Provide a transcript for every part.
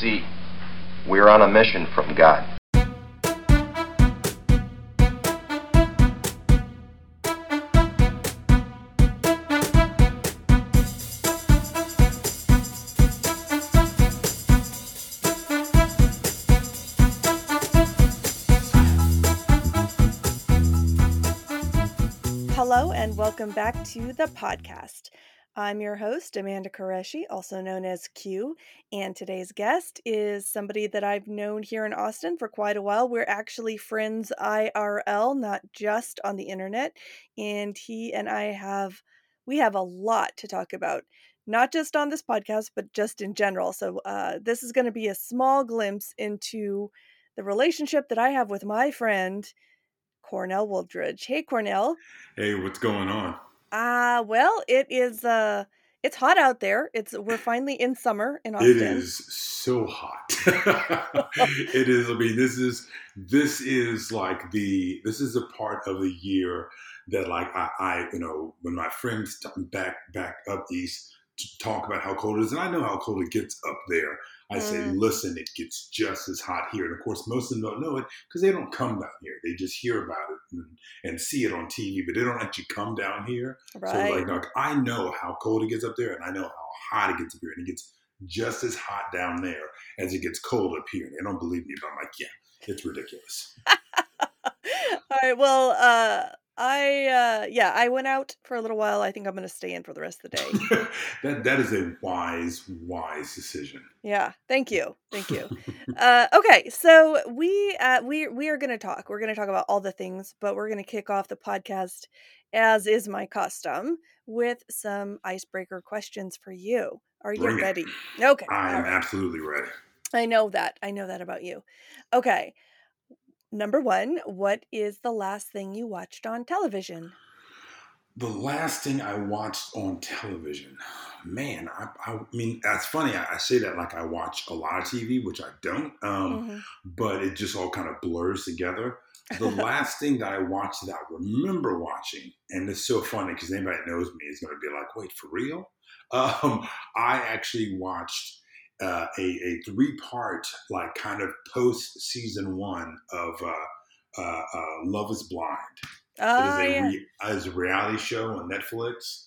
See, we're on a mission from God. Hello, and welcome back to the podcast. I'm your host, Amanda Koreshi, also known as Q, and today's guest is somebody that I've known here in Austin for quite a while. We're actually friends IRL, not just on the internet, and he and I have we have a lot to talk about, not just on this podcast, but just in general. So uh, this is going to be a small glimpse into the relationship that I have with my friend Cornell Woolridge. Hey, Cornell. Hey, what's going on? Uh well, it is uh it's hot out there. It's we're finally in summer in Austin. It is so hot. it is. I mean, this is this is like the this is a part of the year that like I, I you know when my friends back back up east talk about how cold it is, and I know how cold it gets up there. I mm. say, listen, it gets just as hot here. And of course, most of them don't know it because they don't come down here. They just hear about it and, and, see it on TV, but they don't actually come down here. Right. So, like, like, I know how cold it gets up there, and I know how hot it gets up here, and it gets just as hot down there as it gets cold up here. They don't believe me, but I'm like, yeah, it's ridiculous. All right. Well, uh, I uh yeah, I went out for a little while. I think I'm going to stay in for the rest of the day. that that is a wise wise decision. Yeah, thank you. Thank you. uh okay, so we uh we we are going to talk. We're going to talk about all the things, but we're going to kick off the podcast as is my custom with some icebreaker questions for you. Are you Bring ready? It. Okay. I am right. absolutely ready. I know that. I know that about you. Okay. Number one, what is the last thing you watched on television? The last thing I watched on television, man, I, I mean, that's funny. I, I, say that like I watch a lot of TV, which I don't, um, mm-hmm. but it just all kind of blurs together. The last thing that I watched that I remember watching, and it's so funny because anybody that knows me is going to be like, wait, for real? Um, I actually watched uh, a, a three part, like kind of post season one of uh, uh, uh Love is Blind. Oh, it is a, yeah. re- is a reality show on Netflix.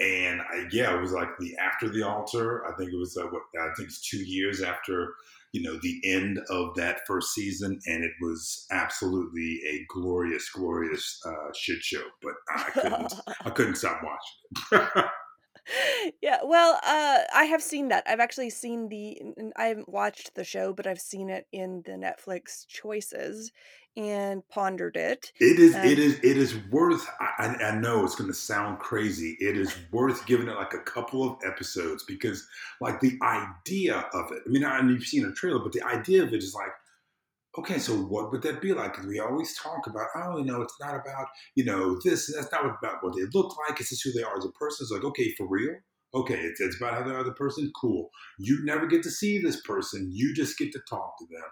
And I, yeah, it was like the after the altar. I think it was uh, what I think it's two years after you know the end of that first season, and it was absolutely a glorious, glorious uh, shit show. But I couldn't, I couldn't stop watching it. yeah, well, uh, I have seen that. I've actually seen the. I haven't watched the show, but I've seen it in the Netflix choices and pondered it. It is. it is. It is worth. I, I know it's going to sound crazy. It is worth giving it like a couple of episodes because, like, the idea of it. I mean, I, you've seen a trailer, but the idea of it is like okay, so what would that be like? Because we always talk about, oh, you know, it's not about, you know, this, that's not about what they look like. It's just who they are as a person. It's like, okay, for real? Okay, it's, it's about how they are the person. Cool. You never get to see this person. You just get to talk to them.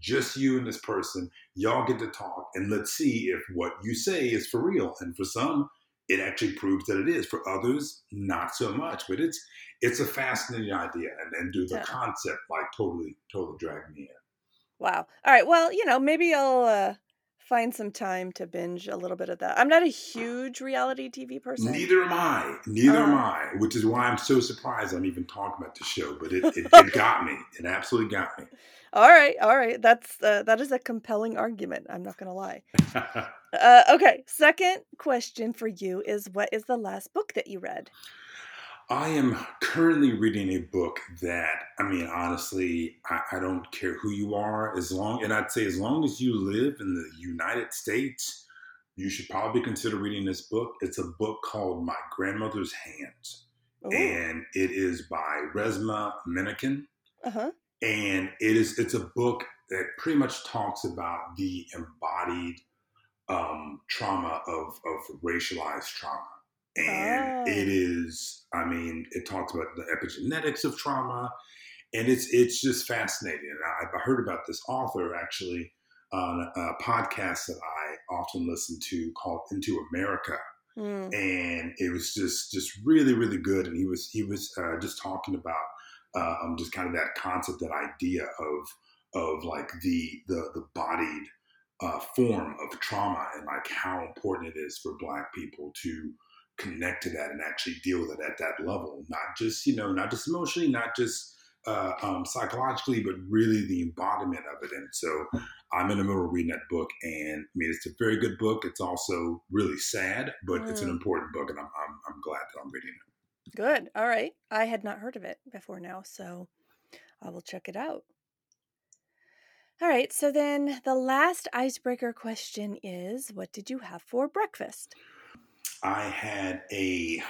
Just you and this person. Y'all get to talk and let's see if what you say is for real. And for some, it actually proves that it is. For others, not so much. But it's it's a fascinating idea. And then do the yeah. concept like totally, totally drag me in. Wow. All right. Well, you know, maybe I'll uh, find some time to binge a little bit of that. I'm not a huge reality TV person. Neither am I. Neither uh, am uh-huh. I. Which is why I'm so surprised I'm even talking about the show. But it, it, it got me. It absolutely got me. All right. All right. That's uh, that is a compelling argument. I'm not gonna lie. uh, okay. Second question for you is: What is the last book that you read? I am currently reading a book that, I mean, honestly, I, I, don't care who you are, as long, and I'd say as long as you live in the United States, you should probably consider reading this book. It's a book called My Grandmother's Hands, Ooh. and it is by Resmaa Menakem. Uh-huh. And it is, it's a book that pretty much talks about the embodied um, trauma of, of racialized trauma and oh. it is i mean it talks about the epigenetics of trauma and it's it's just fascinating I, I heard about this author actually on a podcast that i often listen to called into america mm. and it was just just really really good and he was he was uh, just talking about uh, um, just kind of that concept, that idea of of like the the the bodied uh, form of trauma and like how important it is for Black people to connect to that and actually deal with it at that level, not just you know, not just emotionally, not just uh, um, psychologically, but really the embodiment of it. And so I'm in the middle of reading that book, and I mean, it's a very good book. It's also really sad, but mm. it's an mm. important book, and I'm, I'm, I'm glad that I'm reading it. Good. All right. I had not heard of it before now, so I will check it out. All right. So then the last icebreaker question is what did you have for breakfast? I had a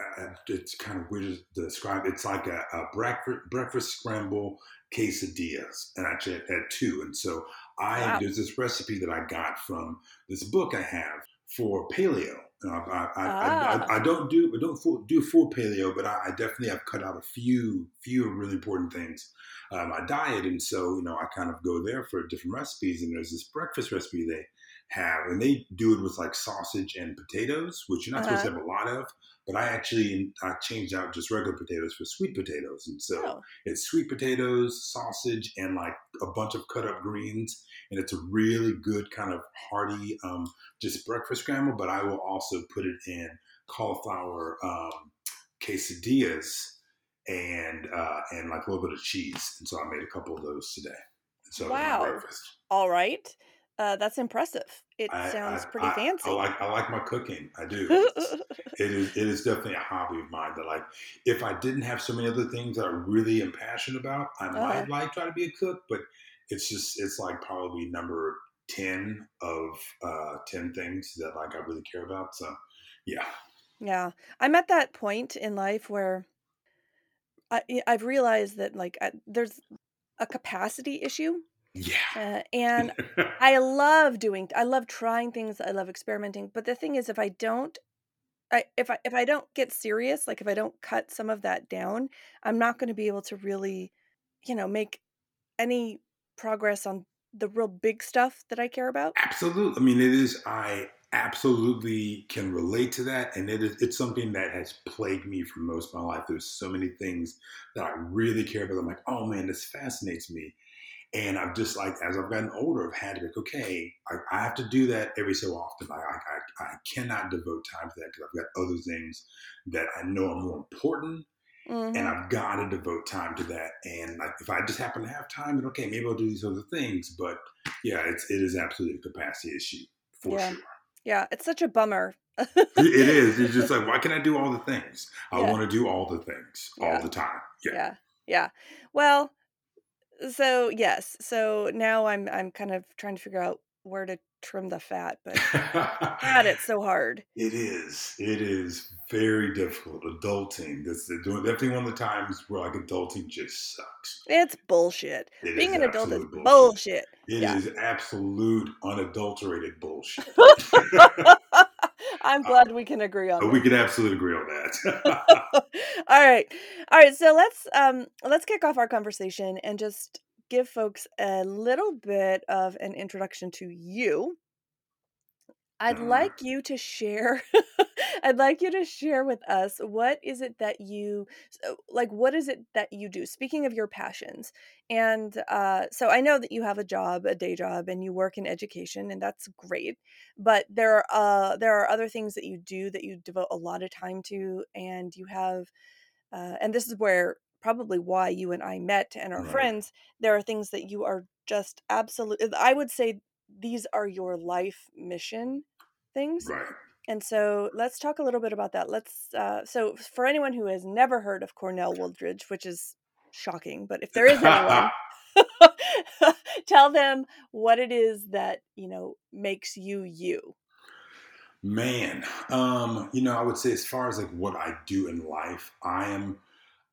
uh, it's kind of weird to describe. It's like a, a breakfast breakfast scramble quesadillas, and I had two. And so I wow. there's this recipe that I got from this book I have for paleo. I, I, ah. I, I, don't do I don't full, do full paleo, but I, definitely have cut out a few few really important things uh, my diet, and so you know I kind of go there for different recipes. And there's this breakfast recipe they have, and they do it with like sausage and potatoes, which you're not uh-huh. supposed to uh-huh. have a lot of. But I actually I changed out just regular potatoes for sweet potatoes, and so oh. it's sweet potatoes, sausage, and like a bunch of cut up greens, and it's a really good kind of hearty um, just breakfast scramble. But I will also put it in cauliflower um, quesadillas and uh, and like a little bit of cheese, and so I made a couple of those today. So wow! All right. Uh, that's impressive. It I, sounds I, pretty I, fancy. I, like I like my cooking. I do. it is it is definitely a hobby of mine. That like if I didn't have so many other things that I really am passionate about, I uh-huh. might like try to be a cook. But it's just it's like probably number ten of uh, ten things that like I really care about. So yeah. Yeah, I'm at that point in life where I, I've realized that like there's a capacity issue yeah. Uh, and I love doing I love trying things, I love experimenting, but the thing is if I don't I if I if I don't get serious, like if I don't cut some of that down, I'm not going to be able to really, you know, make any progress on the real big stuff that I care about. Absolutely. I mean, it is I absolutely can relate to that and it is it's something that has plagued me for most of my life there's so many things that i really care about i'm like oh man this fascinates me and I've just like, as I've gotten older, I've had to be like, okay, I, I have to do that every so often. I, I, I cannot devote time to that because I've got other things that I know are more important. Mm-hmm. And I've got to devote time to that. And like, if I just happen to have time, then okay, maybe I'll do these other things. But yeah, it's it is absolutely a capacity issue for yeah. sure. Yeah, it's such a bummer. it is. It's just like, why can I do all the things? I yeah. want to do all the things yeah. all the time. Yeah. Yeah. Yeah. Well, so yes, so now I'm I'm kind of trying to figure out where to trim the fat, but God, it's so hard. It is. It is very difficult. Adulting. That's definitely one of the times where like adulting just sucks. It's bullshit. It Being an adult is bullshit. bullshit. It yeah. is absolute unadulterated bullshit. I'm uh, glad we can agree on. We can absolutely agree on that. all right, all right. So let's um let's kick off our conversation and just give folks a little bit of an introduction to you I'd like you to share I'd like you to share with us what is it that you like what is it that you do speaking of your passions and uh, so I know that you have a job a day job and you work in education and that's great but there are uh, there are other things that you do that you devote a lot of time to and you have uh, and this is where probably why you and I met and are right. friends there are things that you are just absolutely I would say these are your life mission things. Right. And so let's talk a little bit about that. Let's uh, so for anyone who has never heard of Cornell Woolridge, which is shocking, but if there is anyone, tell them what it is that you know makes you you. Man, um, you know, I would say as far as like what I do in life, I am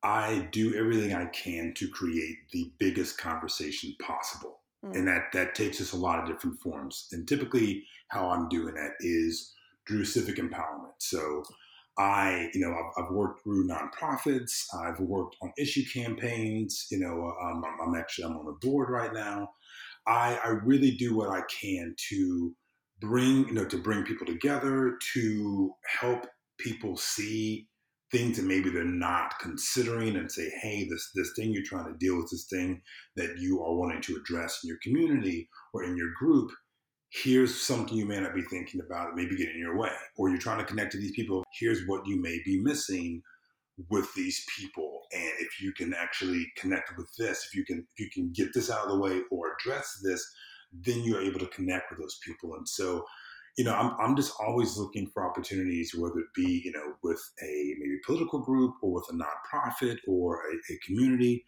I do everything I can to create the biggest conversation possible. Mm. And that that takes us a lot of different forms. And typically how I'm doing that is through civic empowerment. So I, you know, I've, I've, worked through nonprofits. I've worked on issue campaigns. You know, um, I'm, I'm, actually I'm on the board right now. I, I really do what I can to bring, you know, to bring people together, to help people see things that maybe they're not considering and say, hey, this this thing you're trying to deal with, this thing that you are wanting to address in your community or in your group, here's something you may not be thinking about, it may be getting in your way. Or you're trying to connect to these people, here's what you may be missing with these people. And if you can actually connect with this, if you can if you can get this out of the way or address this, then you're able to connect with those people. And so you know, I'm, I'm just always looking for opportunities, whether it be, you know, with a maybe political group or with a nonprofit or a, a community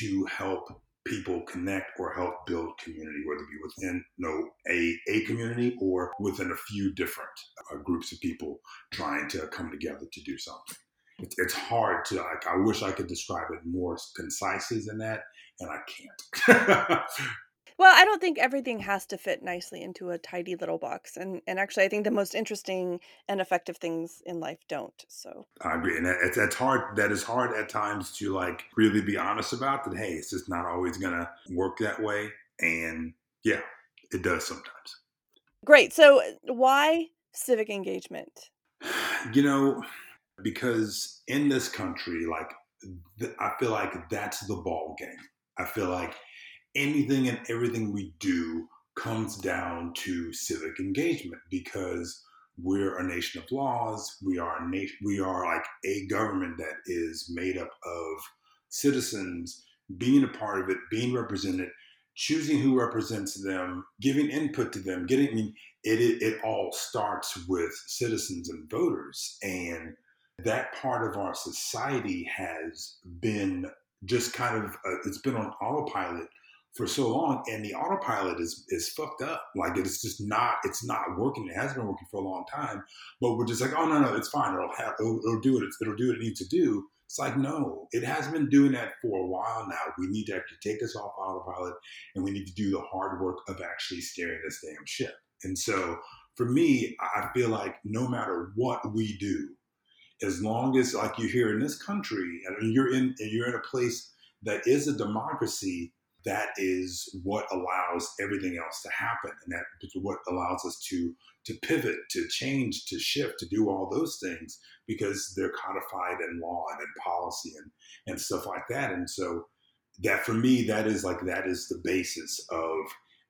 to help people connect or help build community, whether it be within you know, a, a community or within a few different uh, groups of people trying to come together to do something. It's, it's hard to, like, I wish I could describe it more concisely than that, and I can't. Well, I don't think everything has to fit nicely into a tidy little box, and and actually, I think the most interesting and effective things in life don't. So I agree, and that, that's hard. That is hard at times to like really be honest about that. Hey, it's just not always gonna work that way, and yeah, it does sometimes. Great. So uh, why civic engagement? You know, because in this country, like I feel like that's the ball game. I feel like anything and everything we do comes down to civic engagement because we're a nation of laws. We are a nation. We are like a government that is made up of citizens being a part of it, being represented, choosing who represents them, giving input to them. Getting. I mean, it, it, it all starts with citizens and voters, and that part of our society has been just kind of uh, it's been on autopilot for so long and the autopilot is is fucked up. Like it's just not it's not working. It hasn't been working for a long time but we're just like oh no no it's fine. It'll have it'll, it'll do it it'll do what it needs to do. It's like no it has been doing that for a while now. We need to actually take this off autopilot and we need to do the hard work of actually steering this damn ship. And so for me i feel like no matter what we do as long as like you're here in this country and you're in and you're in a place that is a democracy that is what allows everything else to happen and that is what allows us to to pivot to change to shift to do all those things because they're codified in law and in policy and and stuff like that. And so that for me that is like that is the basis of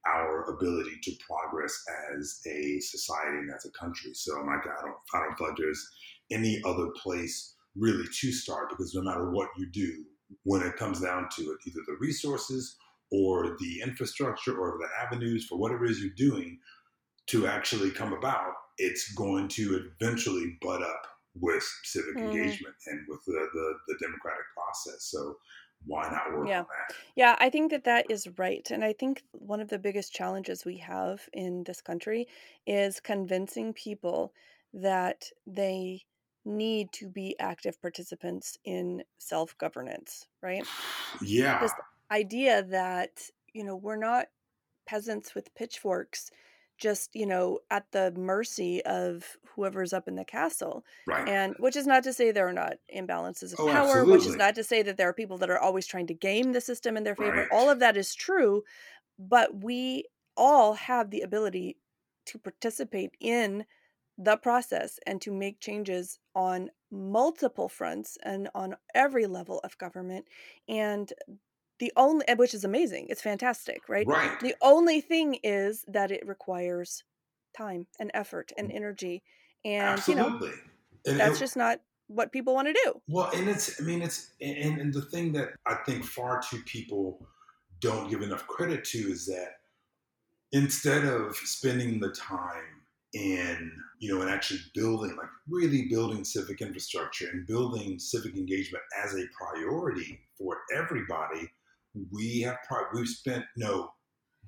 our ability to progress as a society and as a country. So I'm like I don't I don't feel like there's any other place really to start because no matter what you do when it comes down to it, either the resources or the infrastructure or the avenues for whatever it is you're doing to actually come about, it's going to eventually butt up with civic mm. engagement and with the, the, the, democratic process. So why not work yeah. on that? Yeah, I think that that is right. And I think one of the biggest challenges we have in this country is convincing people that they need to be active participants in self governance, right? Yeah. This idea that, you know, we're not peasants with pitchforks just you know at the mercy of whoever's up in the castle right and which is not to say there are not imbalances of oh, power absolutely. which is not to say that there are people that are always trying to game the system in their favor right. all of that is true but we all have the ability to participate in the process and to make changes on multiple fronts and on every level of government. And the only, which is amazing, it's fantastic, right? Right. The only thing is that it requires time and effort and energy. And, Absolutely. you know, and that's it, just not what people want to do. Well, and it's, I mean, it's, and, and the thing that I think far too people don't give enough credit to is that instead of spending the time in you know and actually building like really building civic infrastructure and building civic engagement as a priority for everybody we have we've spent you know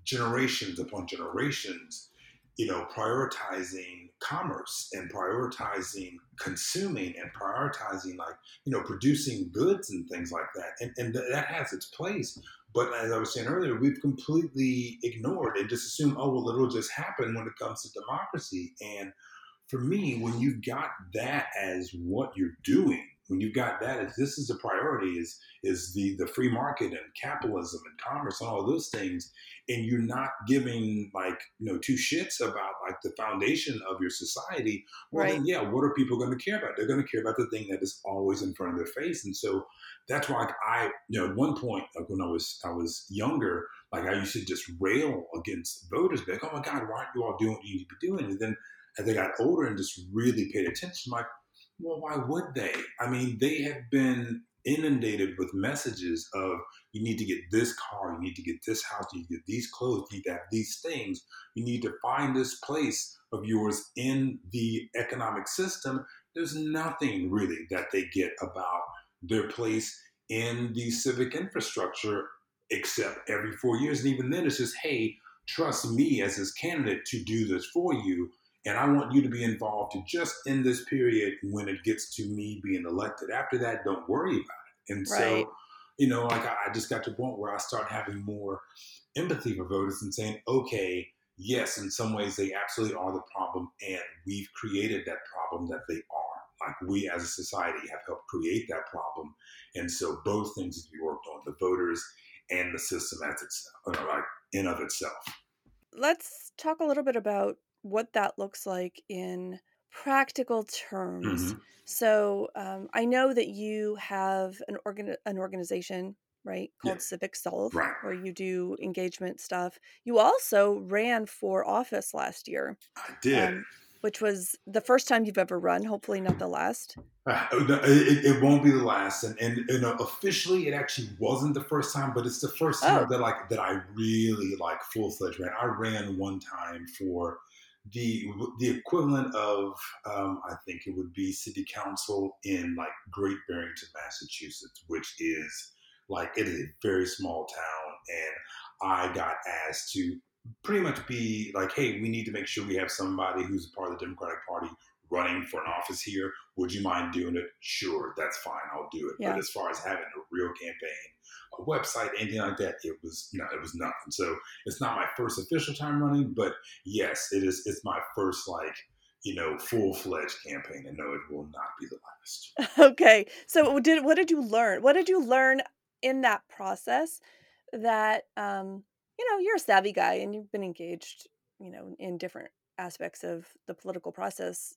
generations upon generations you know prioritizing commerce and prioritizing consuming and prioritizing like you know producing goods and things like that and, and that has its place but as I was saying earlier, we've completely ignored and just assumed, oh, well, it'll just happen when it comes to democracy. And for me, when you've got that as what you're doing, when you've got that, this is the priority is is the the free market and capitalism and commerce and all those things, and you're not giving like you know two shits about like the foundation of your society. Well, Right. then yeah, what are people going to care about? They're going to care about the thing that is always in front of their face, and so that's why like, I you know at one point like when I was I was younger, like I used to just rail against voters, like, oh my god, why aren't you all doing what you need to be doing? And then as I got older and just really paid attention, like well, why would they? I mean, they have been inundated with messages of you need to get this car, you need to get this house, you need to get these clothes, you need to have these things, you need to find this place of yours in the economic system. There's nothing really that they get about their place in the civic infrastructure except every four years. And even then, it's just, hey, trust me as this candidate to do this for you. And I want you to be involved to just in this period when it gets to me being elected. After that, don't worry about it. And Right. so, you know, like I, I just got to a point where I start having more empathy for voters and saying, okay, yes, in some ways they absolutely are the problem, and we've created that problem that they are. Like we as a society have helped create that problem. And so both things need to be worked on, the voters and the system as itself, you know, like in of itself. Let's talk a little bit about what that looks like in practical terms. Mhm. So um, I know that you have an organ an organization, right, Yeah. called CivicSolve, Right. where you do engagement stuff. You also ran for office last year, I did. um, which was the first time you've ever run. Hopefully, not the last. Uh, no, it, it won't be the last, and and, and officially, it actually wasn't the first time, but it's the first time Oh. that like that I really like full fledged ran. I ran one time for the the equivalent of um, I think it would be city council in like Great Barrington, Massachusetts, which is like it is a very small town, and I got asked to pretty much be like, hey, we need to make sure we have somebody who's a part of the Democratic Party running for an office here. Would you mind doing it? Sure, that's fine. I'll do it. Yeah. But as far as having a real campaign, a website, anything like that, it was no, it was nothing. So it's not my first official time running, but yes, it is. It's my first like you know full fledged campaign, and no, it will not be the last. okay. So did what did you learn? What did you learn in that process that um, you know, you're a savvy guy and you've been engaged, you know, in different aspects of the political process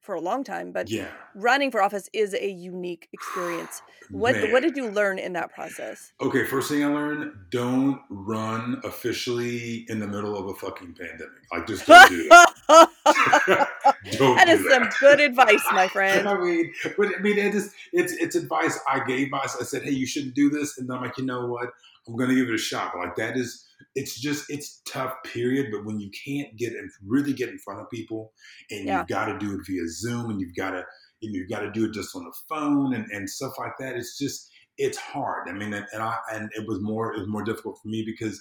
for a long time, but Yeah. running for office is a unique experience. What Man. what did you learn in that process? Okay, first thing I learned: don't run officially in the middle of a fucking pandemic. Like, just don't do that. don't that do is some good advice, my friend. I mean, but I mean, it is it's it's advice I gave myself. I said, hey, you shouldn't do this, and I'm like, you know what? I'm gonna give it a shot. But like that is, it's just it's tough. Period. But when you can't get and really get in front of people, and Yeah. you've got to do it via Zoom, and you've got to and you've got to do it just on the phone and, and stuff like that. It's just it's hard. I mean, and, and I and it was more it was more difficult for me because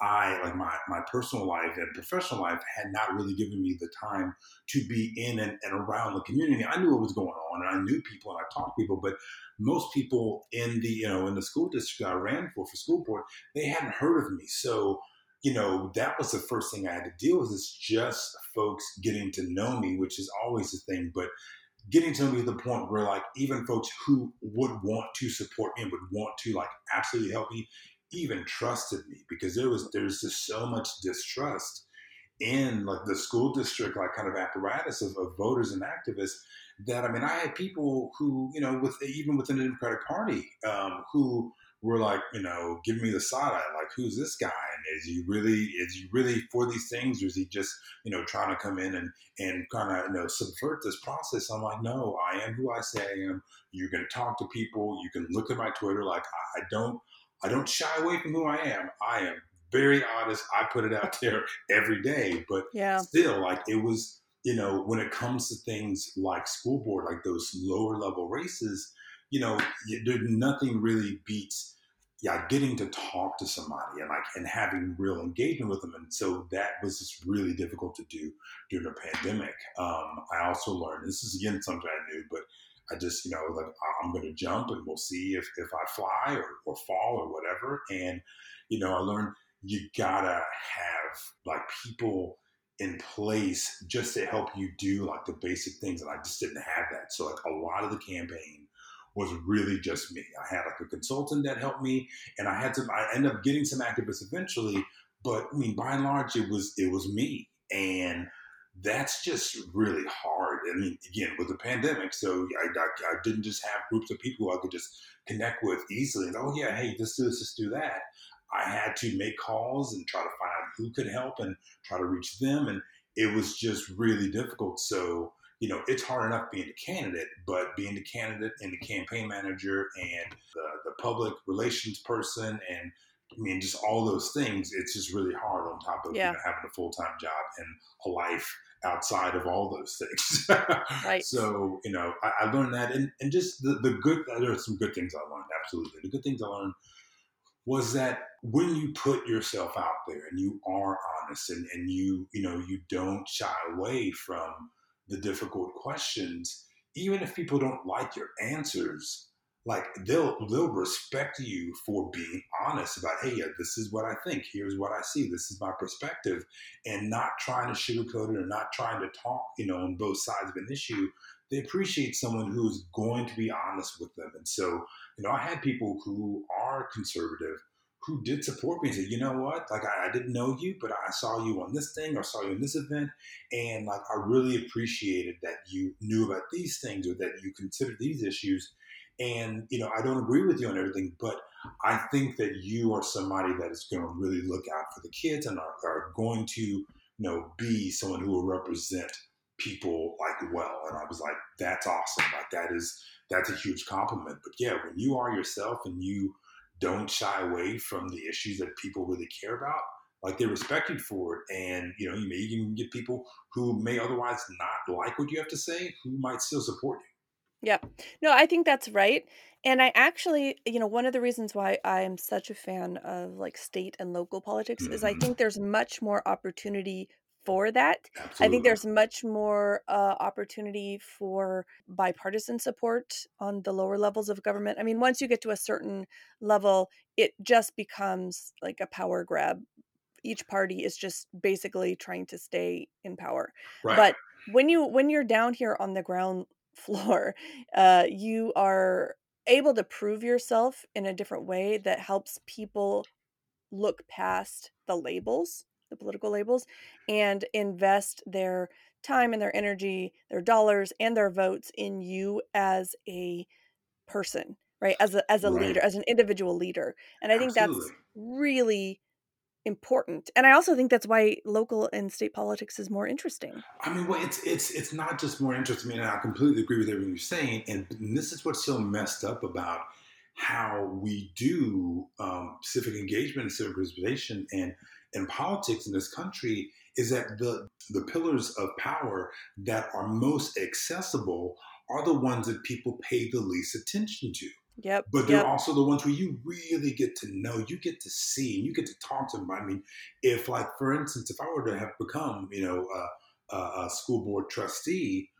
I like my my personal life and professional life had not really given me the time to be in and, and around the community. I knew what was going on and I knew people and I talked to people, but most people in the you know in the school district I ran for for school board, they hadn't heard of me. So you know that was the first thing I had to deal with is just folks getting to know me, which is always the thing, but getting to me to the point where like even folks who would want to support me and would want to like absolutely help me even trusted me because there was there's just so much distrust in like the school district like kind of apparatus of, of voters and activists that I mean I had people who you know with even within the Democratic Party um, who were like you know giving me the side eye like who's this guy and is he really is he really for these things or is he just you know trying to come in and and kind of you know subvert this process? I'm like no I am who I say I am. You can talk to people. You can look at my Twitter. Like I, I don't I don't shy away from who I am. I am very honest. I put it out there every day but Yeah. still like it was you know when it comes to things like school board like those lower level races you know there nothing really beats yeah getting to talk to somebody and like and having real engagement with them and so that was just really difficult to do during the pandemic. Um, i also learned this is again something i knew but i just you know like i'm going to jump and we'll see if if i fly or, or fall or whatever and you know i learned you gotta have like people in place just to help you do like the basic things and i just didn't have that so like a lot of the campaign was really just me. I had like a consultant that helped me, and I had to. I ended up getting some activists eventually, but I mean, by and large, it was it was me, and that's just really hard. I mean, again, with the pandemic, so I, I, I didn't just have groups of people I could just connect with easily. And oh yeah, hey, let's do this, let's do that. I had to make calls and try to find out who could help and try to reach them, and it was just really difficult. So you know, it's hard enough being a candidate, but being the candidate and the campaign manager and the, the public relations person and I mean, just all those things, it's just really hard on top of Yeah. you know, having a full time job and a life outside of all those things. Right. So, you know, I, I learned that. And, and just the, the good, there are some good things I learned, absolutely. The good things I learned was that when you put yourself out there and you are honest and, and you, you know, you don't shy away from the difficult questions, even if people don't like your answers, like they'll they'll respect you for being honest about hey yeah, this is what i think. Here's what i see. This is my perspective. And not trying to sugarcoat it or not trying to talk you know on both sides of an issue they appreciate someone who's going to be honest with them. And so you know i had people who are conservative who did support me and said you know what? Like I, I didn't know you but i saw you on this thing or saw you in this event. And like i really appreciated that you knew about these things or that you considered these issues and you know i don't agree with you on everything but i think that you are somebody that is going to really look out for the kids and are, are going to you know be someone who will represent people like well and i was like that's awesome like that is that's a huge compliment. But yeah when you are yourself and you don't shy away from the issues that people really care about like they respect you for it and you know you may even get people who may otherwise not like what you have to say who might still support you Yeah. No, I think that's right. And I actually, you know, one of the reasons why I'm such a fan of like state and local politics is I Mhm. think there's much more opportunity for that. I think there's much more uh, opportunity for bipartisan support on the lower levels of government. I mean, once you get to a certain level, it just becomes like a power grab. Each party is just basically trying to stay in power. right But when you when you're down here on the ground floor, uh, you are able to prove yourself in a different way that helps people look past the labels, the political labels, and invest their time and their energy, their dollars and their votes in you as a person, right? As a as a right leader, as an individual leader. And I think that's really important. And I also think that's why local and state politics is more interesting. I mean, well, it's it's it's not just more interesting. I mean, I completely agree with everything you're saying, and this is what's so messed up about how we do um, civic engagement and civic participation and and politics in this country is that the the pillars of power that are most accessible are the ones that people pay the least attention to. Yep. But they're Yep. also the ones where you really get to know, you get to see, and you get to talk to them. I mean, if, like, for instance, if I were to have become, you know, a, a, a school board trustee,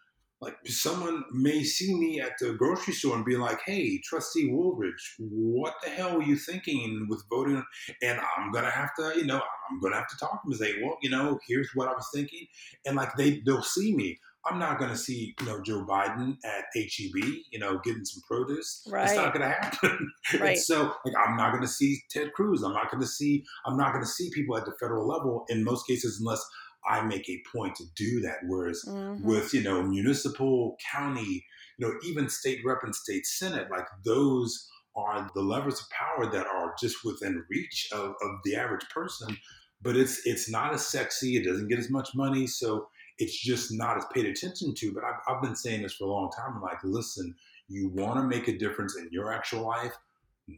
like someone may see me at the grocery store and be like, "Hey, Trustee Woolridge, what the hell were you thinking with voting?" And I'm gonna have to, you know, I'm gonna have to talk to them and say, "Well, you know, here's what I was thinking," and like they they'll see me. I'm not gonna see, you know, Joe Biden at HEB, you know, getting some produce. It's not gonna happen. Right. So, like, I'm not gonna see Ted Cruz. I'm not gonna see. I'm not gonna see people at the federal level in most cases unless I make a point to do that. Whereas Mhm. with you know municipal, county, you know even state rep and state senate, like those are the levers of power that are just within reach of, of the average person. But it's it's not as sexy. It doesn't get as much money, so it's just not as paid attention to. But I've, I've been saying this for a long time. I'm like, listen, you want to make a difference in your actual life.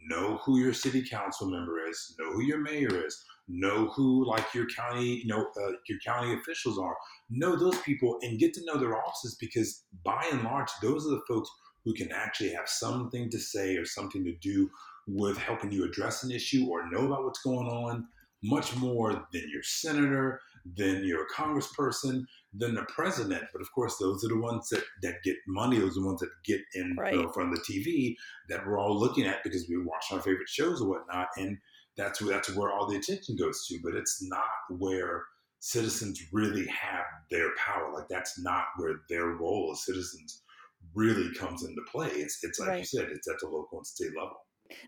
Know who your city council member is. Know who your mayor is. Know who like your county, you know, uh, your county officials are know those people and get to know their offices because by and large those are the folks who can actually have something to say or something to do with helping you address an issue or know about what's going on much more than your senator than your congressperson than the president but of course those are the ones that, that get money those are the ones that get in Right. you know, from the tv that we're all looking at because we watch our favorite shows or whatnot and that's where that's where all the attention goes to but it's not where citizens really have their power. Like that's not where their role as citizens really comes into play. It's it's like you said, it's at the local and state level.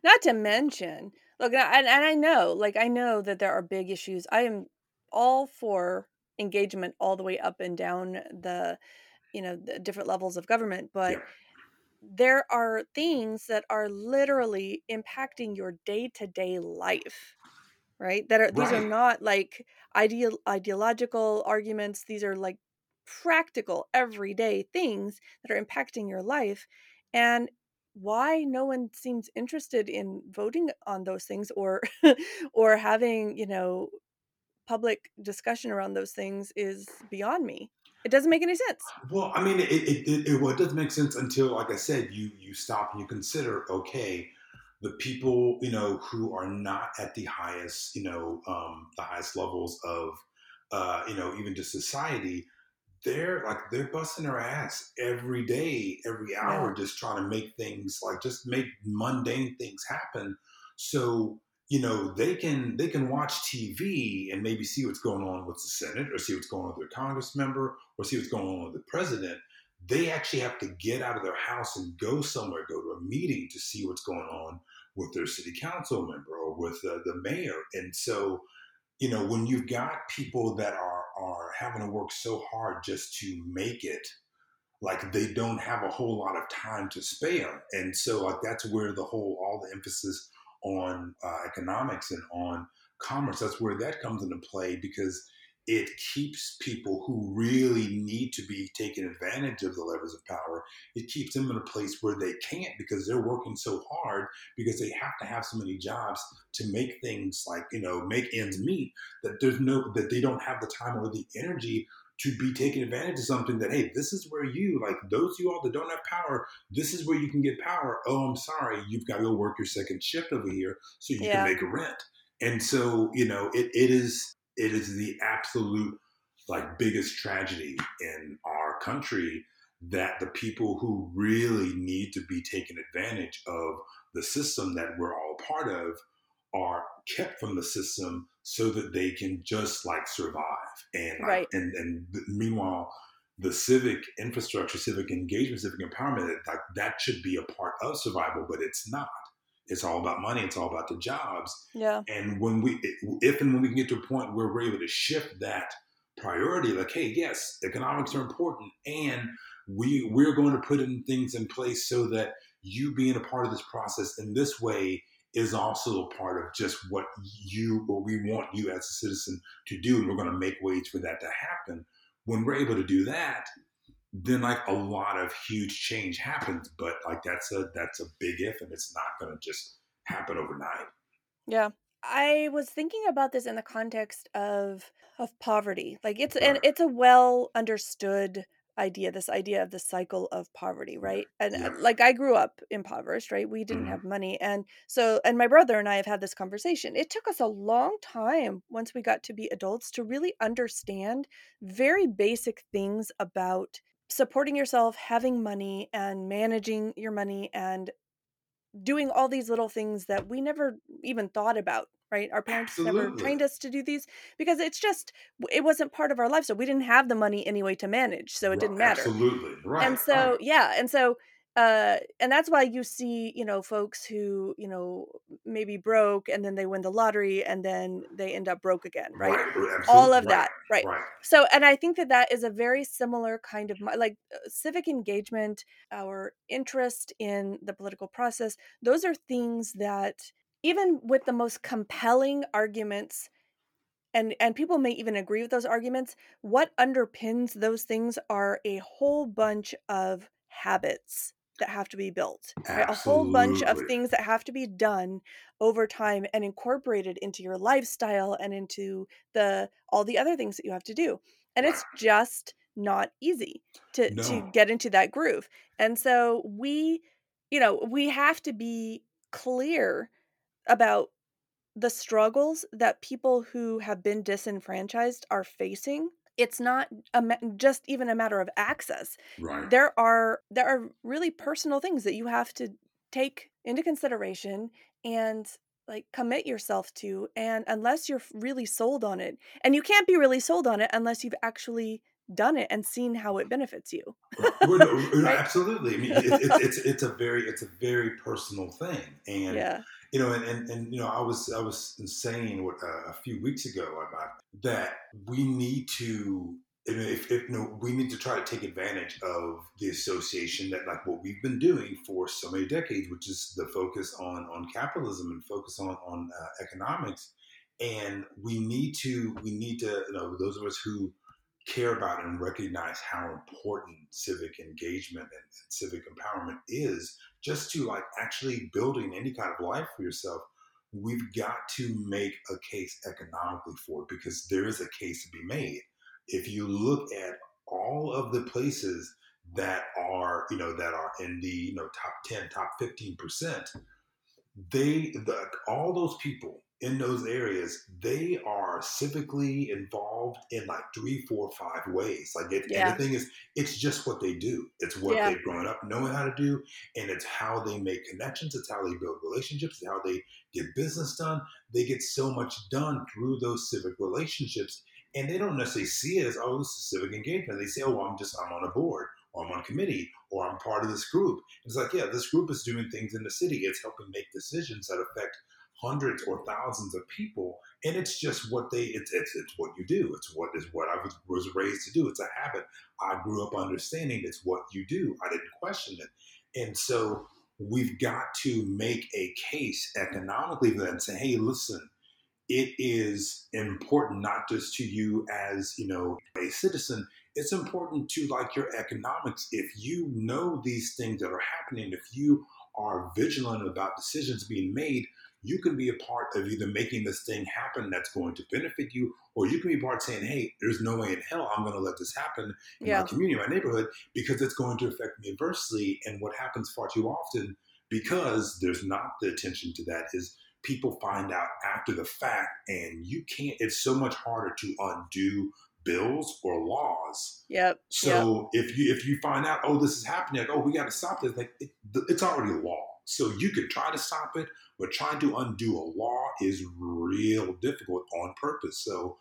Not to mention, look, and and I know, like, I know that there are big issues. I am all for engagement all the way up and down the, you know, the different levels of government, but Yeah. there are things that are literally impacting your day-to-day life, right? That are these are not like ideal ideological arguments. These are like practical everyday things that are impacting your life. And why no one seems interested in voting on those things or or having, you know, public discussion around those things is beyond me. It doesn't make any sense. Well, I mean, it it, it, it well, it doesn't make sense until, like I said, you you stop and you consider, okay, the people you know who are not at the highest, you know, um, the highest levels of, uh, you know, even just society, they're like they're busting their ass every day, every Yeah. hour, just trying to make things like just make mundane things happen. So you know they can they can watch TV and maybe see what's going on with the Senate or see what's going on with their Congress member or see what's going on with the president. They actually have to get out of their house and go somewhere, go to a meeting to see what's going on with their city council member or with uh, the mayor. And so you know when you've got people that are are having to work so hard just to make it like they don't have a whole lot of time to spare. And so like that's where the whole all the emphasis on uh, economics and on commerce that's where that comes into play because it keeps people who really need to be taking advantage of the levers of power it keeps them in a place where they can't because they're working so hard because they have to have so many jobs to make things like you know make ends meet that there's no that they don't have the time or the energy to be taking advantage of something that hey this is where you like those you all that don't have power this is where you can get power oh i'm sorry you've got to go work your second shift over here so you Yeah. can make a rent and so you know it, it is it is the absolute like biggest tragedy in our country that the people who really need to be taking advantage of the system that we're all part of are kept from the system so that they can just like survive and like, Right. and and meanwhile the civic infrastructure civic engagement civic empowerment like that should be a part of survival but it's not it's all about money it's all about the jobs Yeah. and when we if and when we can get to a point where we're able to shift that priority like hey yes economics are important and we we're going to put in things in place so that you being a part of this process in this way is also a part of just what you what we want you as a citizen to do and we're going to make ways for that to happen when we're able to do that then like a lot of huge change happens but like that's a that's a big if and it's not going to just happen overnight Yeah. I was thinking about this in the context of of poverty. Like it's and it's a well understood idea, this idea of the cycle of poverty, right? And Yeah. uh, like I grew up impoverished, right? We didn't Mhm. have money. And so and my brother and I have had this conversation. It took us a long time once we got to be adults to really understand very basic things about supporting yourself, having money and managing your money and doing all these little things that we never even thought about right? Our parents never trained us to do these because it's just it wasn't part of our life so we didn't have the money anyway to manage so it Right, didn't matter. absolutely right and so right yeah and so uh and that's why you see you know folks who you know maybe broke and then they win the lottery and then they end up broke again right right? all of right that right. right. So and i think that that is a very similar kind of like uh, civic engagement our interest in the political process those are things that even with the most compelling arguments and and people may even agree with those arguments what underpins those things are a whole bunch of habits that have to be built right? A whole bunch of things that have to be done over time and incorporated into your lifestyle and into the all the other things that you have to do and it's just not easy to to get into that groove and so we you know we have to be clear about the struggles that people who have been disenfranchised are facing it's not a, just even a matter of access right there are there are really personal things that you have to take into consideration and like commit yourself to and unless you're really sold on it and you can't be really sold on it unless you've actually done it and seen how it benefits you. right? Absolutely. I mean, it, it, it's it's a very it's a very personal thing, and yeah. You know, and, and and you know, I was I was saying what, uh, a few weeks ago about that we need to if, if you know, we need to try to take advantage of the association that like what we've been doing for so many decades, which is the focus on on capitalism and focus on on uh, economics. And we need to we need to you know those of us who care about and recognize how important civic engagement and, and civic empowerment is just to like actually building any kind of life for yourself we've got to make a case economically for it because there is a case to be made. If you look at all of the places that are, you know, that are in the, you know, top 10, top 15%, they, the, all those people in those areas, they are civically involved in like three, four, five ways. Like, it, yeah. and the thing is, it's just what they do. It's what yeah. they've grown up knowing how to do, and it's how they make connections. It's how they build relationships. It's how they get business done. They get so much done through those civic relationships and they don't necessarily see it as oh this is civic engagement they say oh well, i'm just i'm on a board or i'm on a committee or i'm part of this group it's like yeah this group is doing things in the city it's helping make decisions that affect hundreds or thousands of people and it's just what they it's it's, it's what you do. It's what is what i was, was raised to do. It's a habit. I grew up understanding it's what you do. I didn't question it. And so we've got to make a case economically for that and say hey listen it is important not just to you as you know a citizen. It's important to like your economics. If you know these things that are happening if you are vigilant about decisions being made you can be a part of either making this thing happen that's going to benefit you or you can be part saying hey there's no way in hell i'm going to let this happen in yeah. my community my neighborhood because it's going to affect me adversely and what happens far too often because there's not the attention to that is people find out after the fact and you can't it's so much harder to undo bills or laws yep so yep. if you if you find out oh this is happening like oh we got to stop this like it, it's already a law so you could try to stop it but trying to undo a law is real difficult on purpose so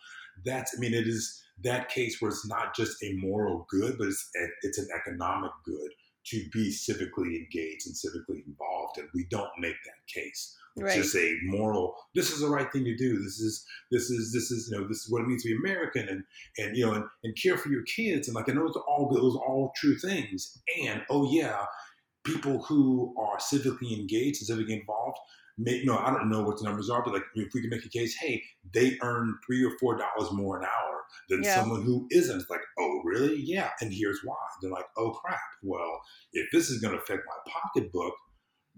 that's i mean it is that case where it's not just a moral good but it's it's an economic good to be civically engaged and civically involved and we don't make that case right. just a moral. This is the right thing to do. This is this is this is you know this is what it means to be American and and you know and, and care for your kids and like I know those are all those are all true things. And oh yeah, people who are civically engaged and civically involved. Make, no, I don't know what the numbers are, but like if we can make a case, hey, they earn three or four dollars more an hour than yeah. someone who isn't. It's like, oh, really? Yeah. And here's why. They're like, oh, crap. Well, if this is going to affect my pocketbook,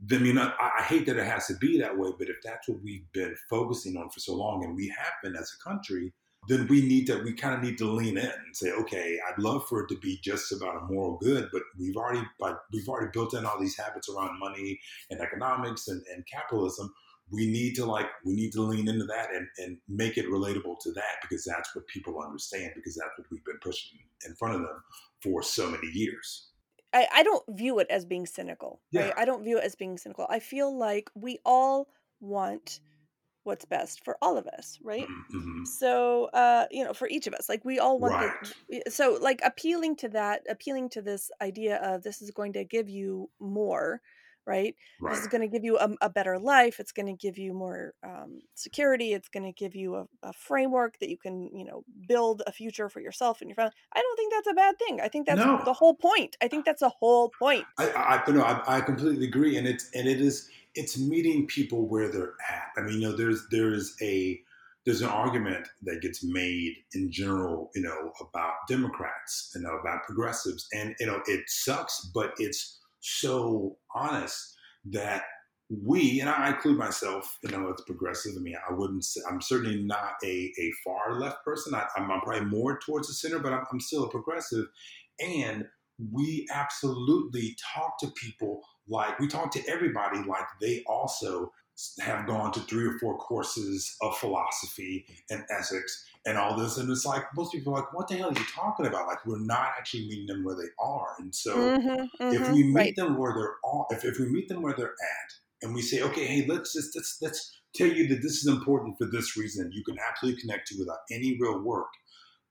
then you know I, I, hate that it has to be that way but if that's what we've been focusing on for so long and we have been as a country then we need to we kind of need to lean in and say okay i'd love for it to be just about a moral good but we've already but we've already built in all these habits around money and economics and, and capitalism we need to like we need to lean into that and, and make it relatable to that because that's what people understand because that's what we've been pushing in front of them for so many years I, I don't view it as being cynical. Yeah. Right? I don't view it as being cynical. I feel like we all want what's best for all of us, right? Mm-hmm. mm-hmm. So, uh, you know, for each of us, like we all want right. the, so like appealing to that, appealing to this idea of this is going to give you more right? right. This is going to give you a, a, better life. It's going to give you more um, security. It's going to give you a, a, framework that you can, you know, build a future for yourself and your family. I don't think that's a bad thing. I think that's no. the whole point. I think that's a whole point. I, I no, I, I completely agree, and it's and it is it's meeting people where they're at. I mean, you know, there's there's a there's an argument that gets made in general, you know, about Democrats, know, about progressives, and you know, it sucks, but it's so honest that we, and I include myself, you know, as progressive. I mean, I wouldn't say, I'm certainly not a, a far left person. I, am probably more towards the center, but I'm, I'm still a progressive. And we absolutely talk to people like we talk to everybody like they also have gone to three or four courses of philosophy and ethics and all this. And it's like, most people are like, what the hell are you talking about? Like, we're not actually meeting them where they are. And so mm-hmm, mm-hmm, if we meet right. them where they're are, if, if we meet them where they're at and we say, okay, hey, let's just, let's, let's tell you that this is important for this reason, you can absolutely connect to without any real work,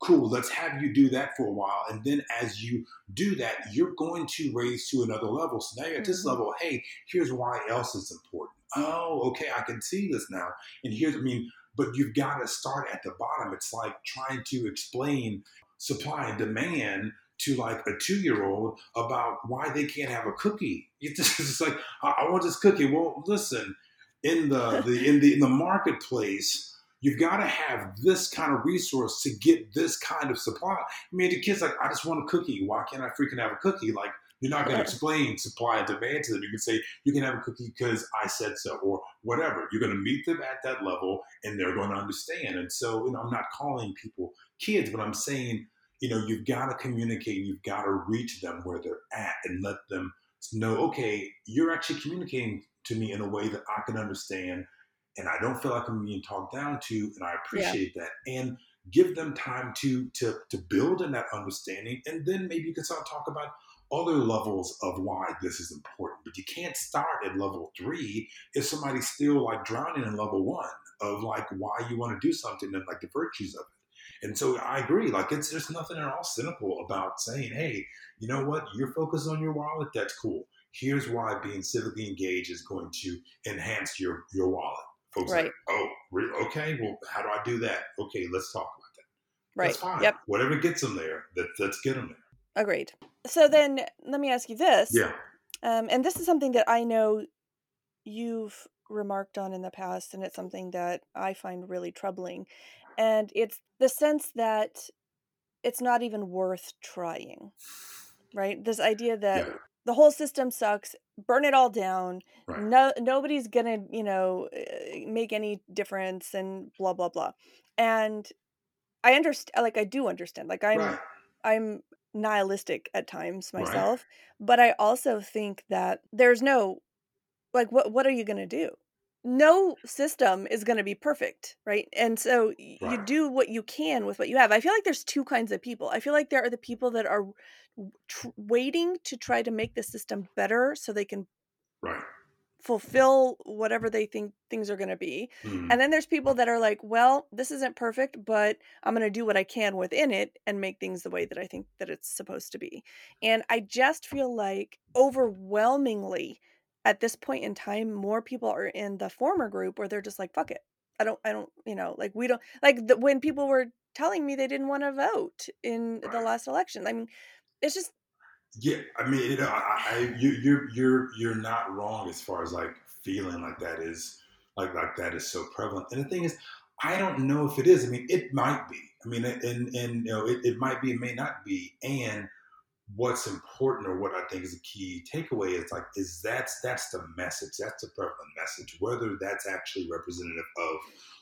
cool, let's have you do that for a while. And then as you do that, you're going to raise to another level. So now you're at this Mhm. level, hey, here's why else is important. Oh, okay, I can see this now. And here's, I mean, but you've got to start at the bottom. It's like trying to explain supply and demand to like a two year old about why they can't have a cookie. It's just it's like, I, I want this cookie. Well, listen, in the, the in the in the marketplace, you've got to have this kind of resource to get this kind of supply. I mean, the kid's like, I just want a cookie. Why can't I freaking have a cookie? Like, you're not going to explain supply and demand to them. You can say, you can have a cookie because I said so, or whatever. You're going to meet them at that level and they're going to understand. And so, you know, I'm not calling people kids, but I'm saying, you know, you've got to communicate, you've got to reach them where they're at and let them know, okay, you're actually communicating to me in a way that I can understand and I don't feel like I'm being talked down to, and I appreciate that. And give them time to to to build in that understanding, and then maybe you can start talk about other levels of why this is important. But you can't start at level three if somebody's still like drowning in level one of like why you want to do something and like the virtues of it. And so I agree. Like it's there's nothing at all cynical about saying, hey, you know what? You're focused on your wallet. That's cool. Here's why being civically engaged is going to enhance your your wallet. Folks Right. like, oh, okay. Well, how do I do that? Okay, let's talk about that. Right. That's fine. Yep. Whatever gets them there, that, let's get them there. Agreed. So then let me ask you this. Yeah. Um, and this is something that I know you've remarked on in the past, and it's something that I find really troubling. And it's the sense that it's not even worth trying, right? This idea that Yeah. The whole system sucks, burn it all down. Right. No, nobody's gonna, you know, uh, make any difference, and blah blah blah. And I understand, like I do understand. Like I'm, right. I'm nihilistic at times Right. myself, but I also think that there's no like what what are you going to do? No system is going to be perfect, right? And so y- you do what you can with what you have. I feel like there's two kinds of people. I feel like there are the people that are tr- waiting to try to make the system better so they can Right. fulfill whatever they think things are going to be. Mhm. And then there's people that are like, well, this isn't perfect, but I'm going to do what I can within it and make things the way that I think that it's supposed to be. And I just feel like overwhelmingly at this point in time, more people are in the former group where they're just like, fuck it. I don't, I don't, you know, like we don't, like the, when people were telling me they didn't want to vote in the last election. I mean, it's just, Yeah, I mean, you know, I, I you, you're you're you're not wrong as far as like feeling like that is like like that is so prevalent. And the thing is, I don't know if it is. I mean, it might be. I mean, and and you know, it, it might be, it may not be. And what's important, or what I think is a key takeaway, is like is that's that's the message. That's the prevalent message. Whether that's actually representative of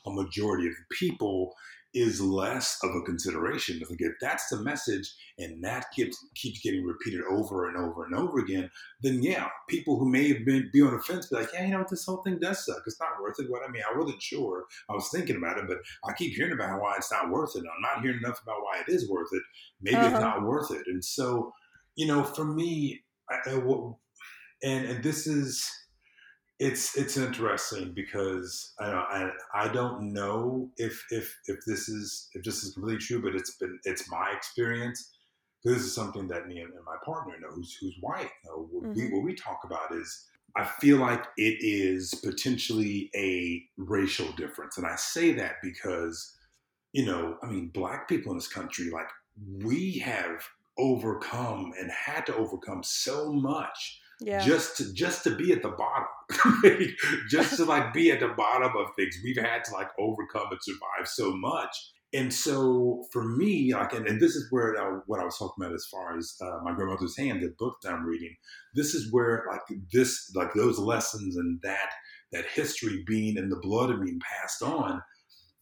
a majority of people is less of a consideration. Like if that's the message and that keeps keeps getting repeated over and over and over again, then yeah, people who may have been be on the fence be like, yeah, you know what, this whole thing does suck. It's not worth it. What I mean, I wasn't sure. I was thinking about it, but I keep hearing about why it's not worth it. I'm not hearing enough about why it is worth it. Maybe Uh-huh. it's not worth it. And so, you know, for me, I, and and this is it's it's interesting because I, I I don't know if if if this is if this is completely true, but it's been it's my experience. This is something that me and, and my partner know, who's who's white. You know, what, we, Mhm. what we talk about is I feel like it is potentially a racial difference, and I say that because you know, I mean, black people in this country, like we have overcome and had to overcome so much yeah. just to just to be at the bottom just to like be at the bottom of things. We've had to like overcome and survive so much. And so for me like and, and this is where I, what i was talking about as far as uh, my grandmother's hand the book that i'm reading this is where like this like those lessons and that that history being in the blood and being passed on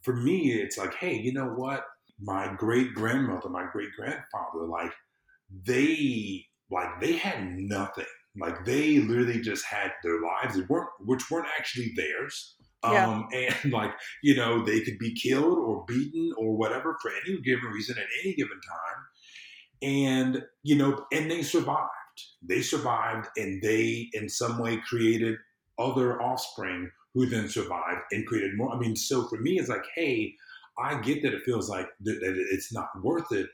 for me it's like hey you know what? My great grandmother my great grandfather like they like they had nothing. Like they literally just had their lives that weren't which weren't actually theirs. Yeah. um and like you know they could be killed or beaten or whatever for any given reason at any given time. And you know and they survived. They survived and they in some way created other offspring who then survived and created more. I mean so for me it's like hey I get that it feels like that, that it's not worth it,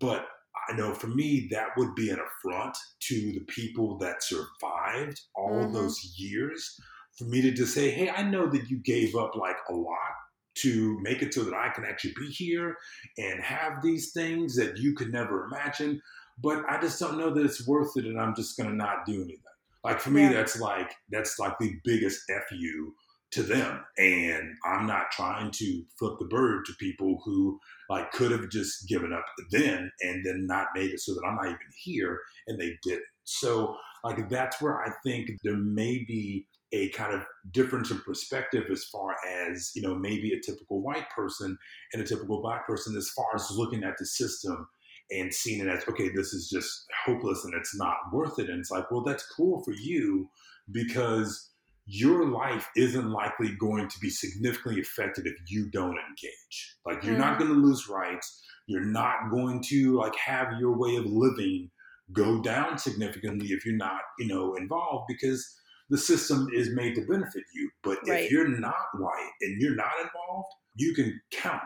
but I know for me that would be an affront to the people that survived all Mhm. those years. For me to just say, "Hey, I know that you gave up like a lot to make it so that I can actually be here and have these things that you could never imagine, but I just don't know that it's worth it, and I'm just going to not do anything." Like for me, Yeah. that's like that's like the biggest fu to them, and I'm not trying to flip the bird to people who like could have just given up then and then not made it so that I'm not even here, and they didn't. So like that's where I think there may be a kind of difference in perspective as far as you know maybe a typical white person and a typical black person as far as looking at the system and seeing it as okay this is just hopeless and it's not worth it and it's like well that's cool for you because your life isn't likely going to be significantly affected if you don't engage. Like you're not mm-hmm. going to lose rights. You're not going to like have your way of living go down significantly if you're not you know involved because the system is made to benefit you. But Right. if you're not white and you're not involved you can count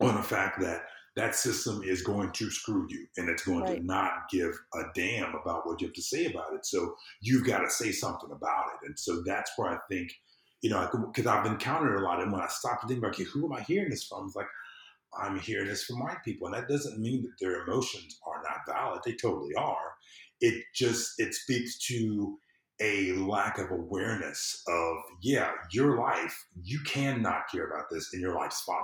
on the fact that that system is going to screw you and it's going Right. to not give a damn about what you have to say about it. So you've got to say something about it. And so that's where I think, you know, because I've encountered a lot. And when I stop to think about, okay, who am I hearing this from? It's like, I'm hearing this from white people. And that doesn't mean that their emotions are not valid. They totally are. It just, it speaks to a lack of awareness of, yeah, your life, you cannot care about this and your life's fine.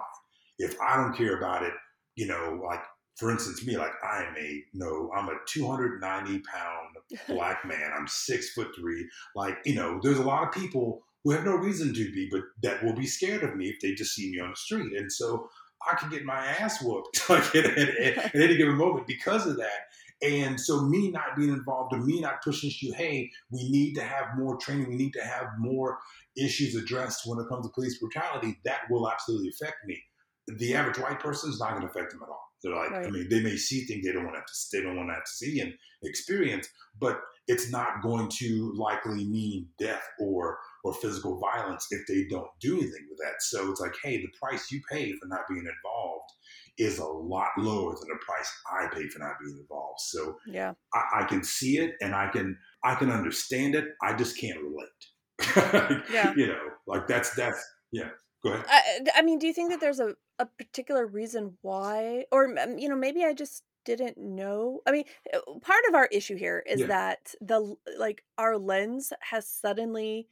If I don't care about it, you know, like for instance, me, like I am a no, I'm a 290 pound black man. I'm six foot three. Like, you know, there's a lot of people who have no reason to be, but that will be scared of me if they just see me on the street. And so I can get my ass whooped like at, at, at, at any given moment because of that. And so me not being involved and me not pushing you, hey, we need to have more training, we need to have more issues addressed when it comes to police brutality, that will absolutely affect me the average white person is not going to affect them at all. They're like, I mean, they may see things they don't want to have to, they don't want to have to see and experience, but it's not going to likely mean death or or physical violence if they don't do anything with that. So it's like, hey, the price you pay for not being involved is a lot lower than the price I pay for not being involved. So Yeah. I, I can see it and I can I can understand it. I just can't relate. Yeah. You know, like that's that's yeah. Go ahead. I, I mean, do you think that there's a, a particular reason why, or you know, maybe I just didn't know? I mean, uh, part of our issue here is Yeah. that the like our lens has suddenly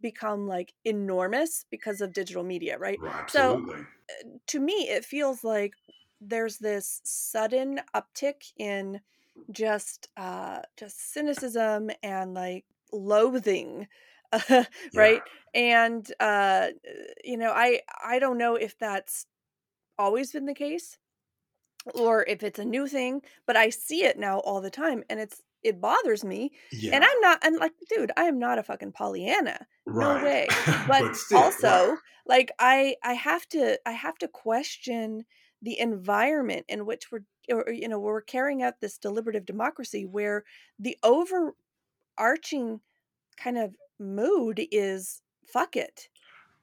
become like enormous because of digital media, right? Right, So- to me it feels like there's this sudden uptick in just uh just cynicism and like loathing right and uh you know i i don't know if that's always been the case or if it's a new thing but i see it now all the time and it's it bothers me Yeah. and i'm not and like dude i am not a fucking pollyanna right. way. but, still, also right. like i i have to i have to question the environment in which we're or, or, you know we're carrying out this deliberative democracy where the overarching kind of mood is fuck it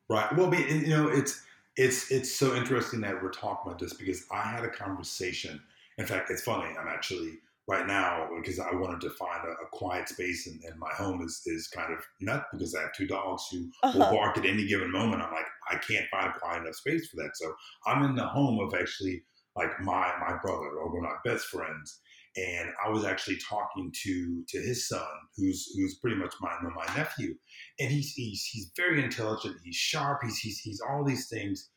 Right. Well, you know, it's it's it's so interesting that we're talking about this because I had a conversation. In fact, it's funny. I'm actually right now because I wanted to find a, a quiet space, and, and my home is is kind of nut because I have two dogs who will Uh-huh. bark at any given moment. I'm like, I can't find a quiet enough space for that. So I'm in the home of actually like my my brother or one of my best friends. And I was actually talking to to his son, who's who's pretty much my my nephew, and he's he's he's very intelligent. He's sharp. He's he's he's all these things,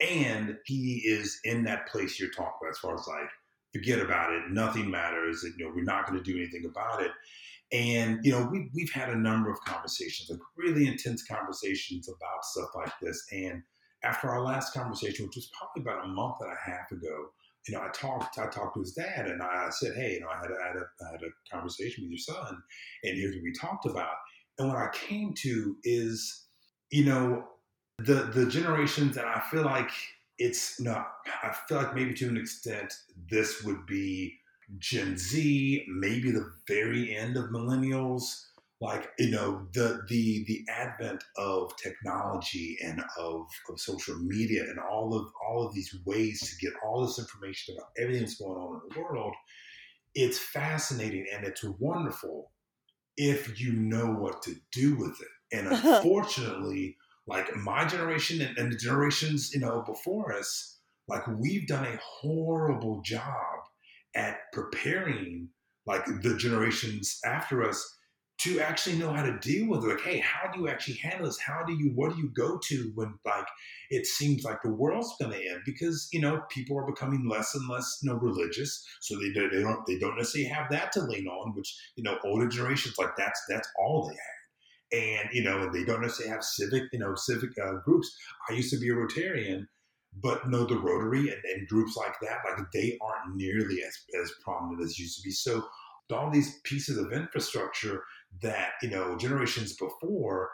and he is in that place you're talking about as far as like forget about it. Nothing matters. And, you know, we're not going to do anything about it. And you know, we we've had a number of conversations, like really intense conversations about stuff like this. And after our last conversation, which was probably about a month and a half ago, you know, I talked I talked to his dad, and I said, hey, you know, I had a, I had a, I had a conversation with your son, and here's what we talked about. And what I came to is, you know, the the generations, and I feel like it's know, I feel like maybe to an extent this would be Gen Z, maybe the very end of millennials. Like you know the the the advent of technology and of, of social media and all of all of these ways to get all this information about everything that's going on in the world it's fascinating and it's wonderful if you know what to do with it. And unfortunately like my generation and, and the generations you know before us like we've done a horrible job at preparing like the generations after us to actually know how to deal with it. Like, hey, how do you actually handle this? How do you, what do you go to when like it seems like the world's going to end? Because you know people are becoming less and less, you know, religious, so they they don't they don't necessarily have that to lean on. Which you know, older generations like that's that's all they had, and you know, they don't necessarily have civic, you know, civic uh, groups. I used to be a Rotarian. But no, the Rotary and, and groups like that, like they aren't nearly as, as prominent as used to be. So all these pieces of infrastructure that you know generations before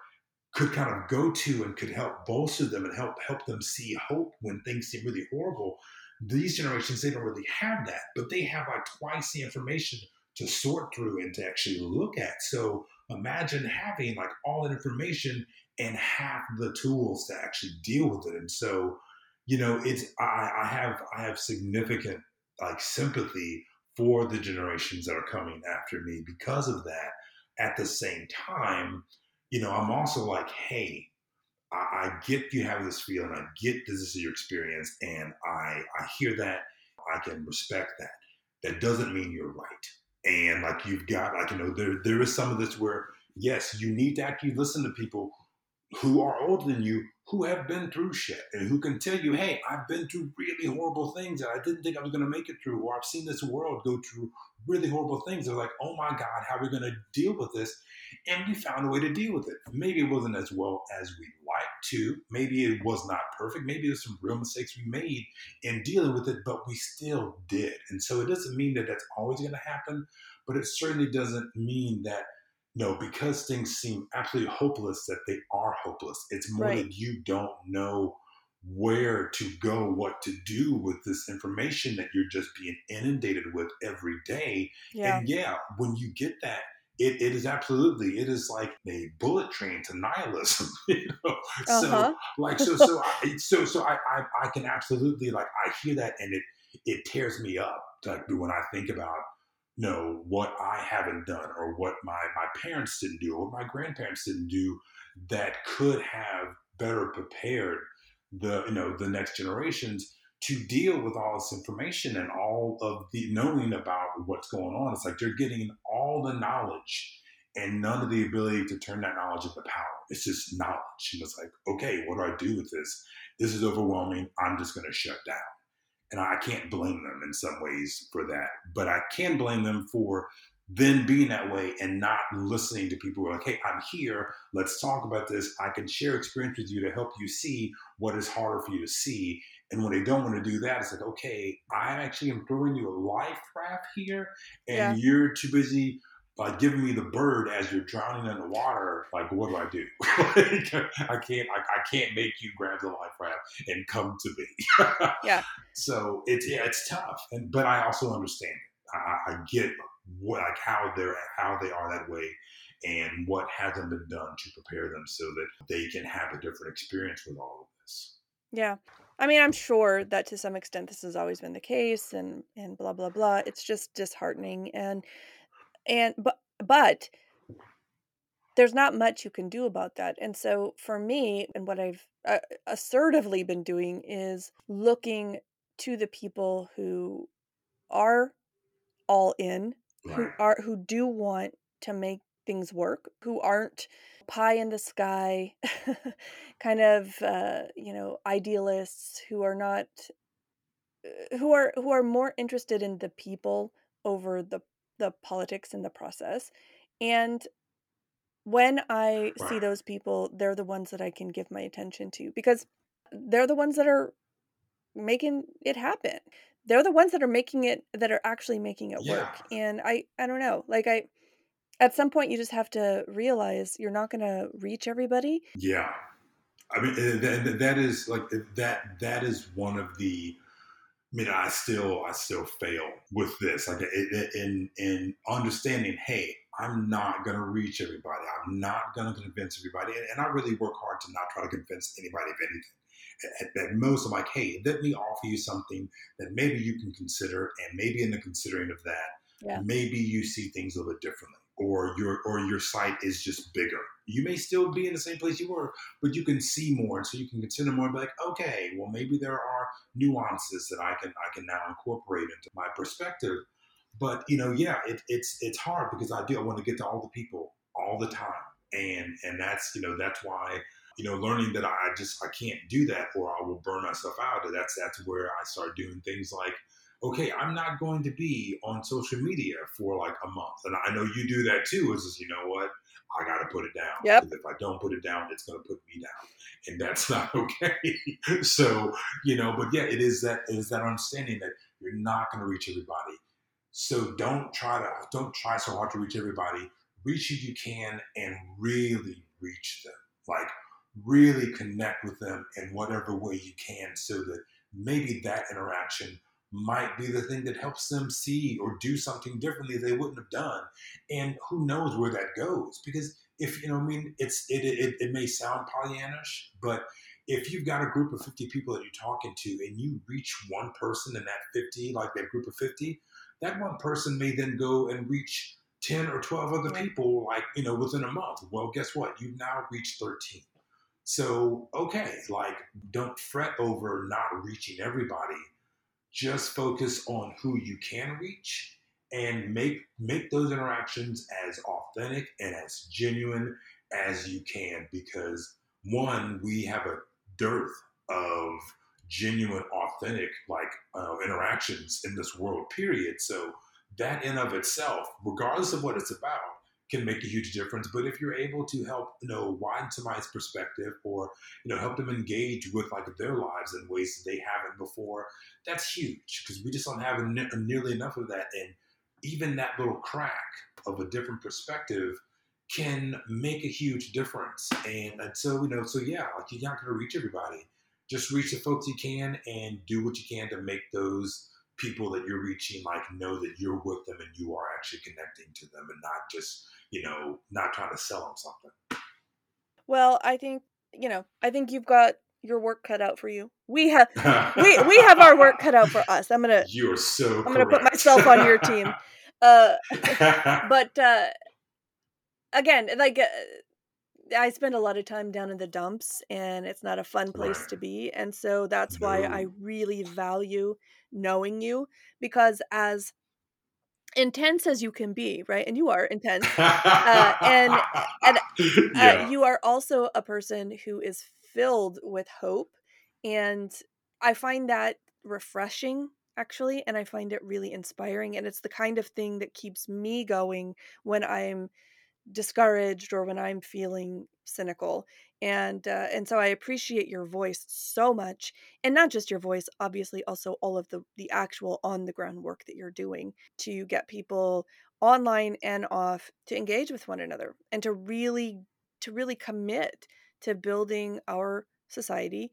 could kind of go to and could help bolster them and help help them see hope when things seem really horrible. These generations they don't really have that, but they have like twice the information to sort through and to actually look at. So imagine having like all that information and half the tools to actually deal with it. And so, you know, it's I, I have I have significant like sympathy for the generations that are coming after me because of that at the same time, you know, I'm also like, hey, I, I get you have this feeling, I get this is your experience, and I I hear that, I can respect that. That doesn't mean you're right. And like you've got like, you know, there there is some of this where yes, you need to actually listen to people who are older than you who have been through shit and who can tell you, hey, I've been through really horrible things that I didn't think I was going to make it through, or I've seen this world go through really horrible things. They're like, oh my God, how are we going to deal with this? And we found a way to deal with it. Maybe it wasn't as well as we'd like to. Maybe it was not perfect. Maybe there's some real mistakes we made in dealing with it, but we still did. And so it doesn't mean that that's always going to happen, but it certainly doesn't mean that no, because things seem absolutely hopeless, that they are hopeless. It's more right. that you don't know where to go, what to do with this information that you're just being inundated with every day. Yeah. And yeah, when you get that, it, it is absolutely it is like a bullet train to nihilism you know uh-huh. so like so so I, so so I, I i can absolutely like i hear that and it it tears me up like when i think about know what I haven't done or what my, my parents didn't do or what my grandparents didn't do that could have better prepared the you know the next generations to deal with all this information and all of the knowing about what's going on. It's like they're getting all the knowledge and none of the ability to turn that knowledge into power. It's just knowledge. And it's like, okay, what do I do with this? This is overwhelming. I'm just going to shut down. And I can't blame them in some ways for that, but I can blame them for then being that way and not listening to people who are like, hey, I'm here. Let's talk about this. I can share experience with you to help you see what is harder for you to see. And when they don't want to do that, it's like, okay, I actually am throwing you a life raft here, and yeah. you're too busy like giving me the bird as you're drowning in the water, like what do I do? I can't I, I, can't make you grab the life raft and come to me. yeah. So it's yeah, it's tough, and but I also understand it. I, I get what like how they're how they are that way, and what hasn't been done to prepare them so that they can have a different experience with all of this. Yeah. I mean, I'm sure that to some extent this has always been the case and and blah blah blah. It's just disheartening and and but but there's not much you can do about that. And so for me, and what I've uh, assertively been doing is looking to the people who are all in, who are who do want to make things work, who aren't pie in the sky kind of uh, you know idealists who are not uh, who are who are more interested in the people over the the politics in the process. And when I see those people, they're the ones that I can give my attention to because they're the ones that are making it happen. They're the ones that are making it that are actually making it work. And I I don't know. Like I at some point you just have to realize you're not going to reach everybody. Yeah. I mean that, that is like that that is one of the I mean, I still, I still fail with this. Like in in understanding, hey, I'm not gonna reach everybody. I'm not gonna convince everybody, and, and I really work hard to not try to convince anybody of anything. At, at, most, I'm like, hey, let me offer you something that maybe you can consider, and maybe in the considering of that, yeah. maybe you see things a little bit differently or your or your sight is just bigger. You may still be in the same place you were, but you can see more, and so you can consider more. And be like, okay, well, maybe there are nuances that I can I can now incorporate into my perspective. But you know, yeah, it, it's it's hard because I do I want to get to all the people all the time, and and that's you know that's why you know learning that I just I can't do that or I will burn myself out. That's that's where I start doing things like okay, I'm not going to be on social media for like a month. And I know you do that too, is just, you know what? I got to put it down. Yep. If I don't put it down, it's going to put me down. And that's not okay. so, you know, but yeah, it is that, it is that understanding that you're not going to reach everybody. So don't try to, don't try so hard to reach everybody. Reach who you can and really reach them. Like really connect with them in whatever way you can so that maybe that interaction might be the thing that helps them see or do something differently they wouldn't have done. And who knows where that goes? Because if you know, I mean, it's it it, it may sound Pollyannish, but if you've got a group of 50 people that you're talking to and you reach one person in that 50, like that group of 50, that one person may then go and reach 10 or 12 other people, like, you know, within a month. Well, guess what? You've now reached 13. So, okay, like, don't fret over not reaching everybody just focus on who you can reach and make make those interactions as authentic and as genuine as you can because one we have a dearth of genuine authentic like uh, interactions in this world period. So that in of itself regardless of what it's about can make a huge difference. But if you're able to help, you know, widen somebody's perspective or, you know, help them engage with like their lives in ways that they haven't before, that's huge because we just don't have ne- nearly enough of that. And even that little crack of a different perspective can make a huge difference. And, and so, you know, so yeah, like you're not going to reach everybody. Just reach the folks you can and do what you can to make those people that you're reaching like know that you're with them and you are actually connecting to them and not just you know, not trying to sell them something. Well, I think you know, I think you've got your work cut out for you. We have we we have our work cut out for us. I'm gonna You're so I'm gonna put myself on your team. Uh, but uh, again, like uh, I spend a lot of time down in the dumps, and it's not a fun place right. to be. And so that's no. why I really value knowing you because as intense as you can be, right? And you are intense, uh, and and uh, yeah. you are also a person who is filled with hope, and I find that refreshing actually, and I find it really inspiring, and it's the kind of thing that keeps me going when I'm discouraged or when I'm feeling cynical. And uh, and so I appreciate your voice so much, and not just your voice, obviously, also all of the the actual on the ground work that you're doing to get people online and off to engage with one another and to really to really commit to building our society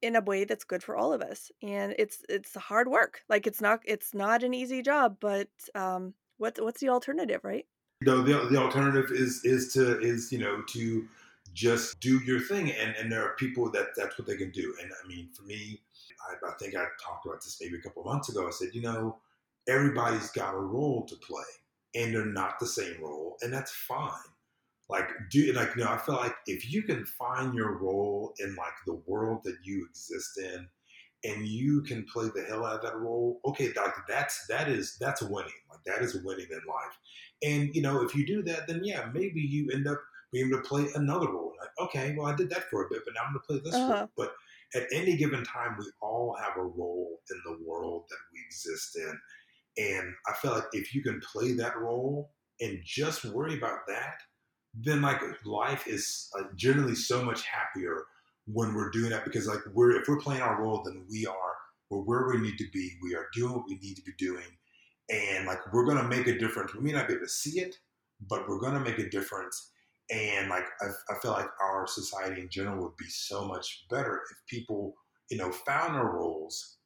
in a way that's good for all of us and it's it's hard work like it's not it's not an easy job but um what what's the alternative right no, the, the alternative is is to is you know to just do your thing, and and there are people that that's what they can do. And I mean, for me, I, I think I talked about this maybe a couple of months ago. I said, you know, everybody's got a role to play, and they're not the same role, and that's fine. Like do like you know, I feel like if you can find your role in like the world that you exist in and you can play the hell out of that role, okay, like that's that is that's winning. Like that is winning in life. And you know, if you do that, then yeah, maybe you end up being able to play another role. Like, okay, well, I did that for a bit, but now I'm going to play this uh-huh. role. But at any given time, we all have a role in the world that we exist in. And I feel like if you can play that role and just worry about that, then like life is uh, generally so much happier when we're doing that because like we're if we're playing our role, then we are we're where we need to be. We are doing what we need to be doing, and like we're gonna make a difference. We may not be able to see it, but we're gonna make a difference. And like I, I feel like our society in general would be so much better if people, you know, found their roles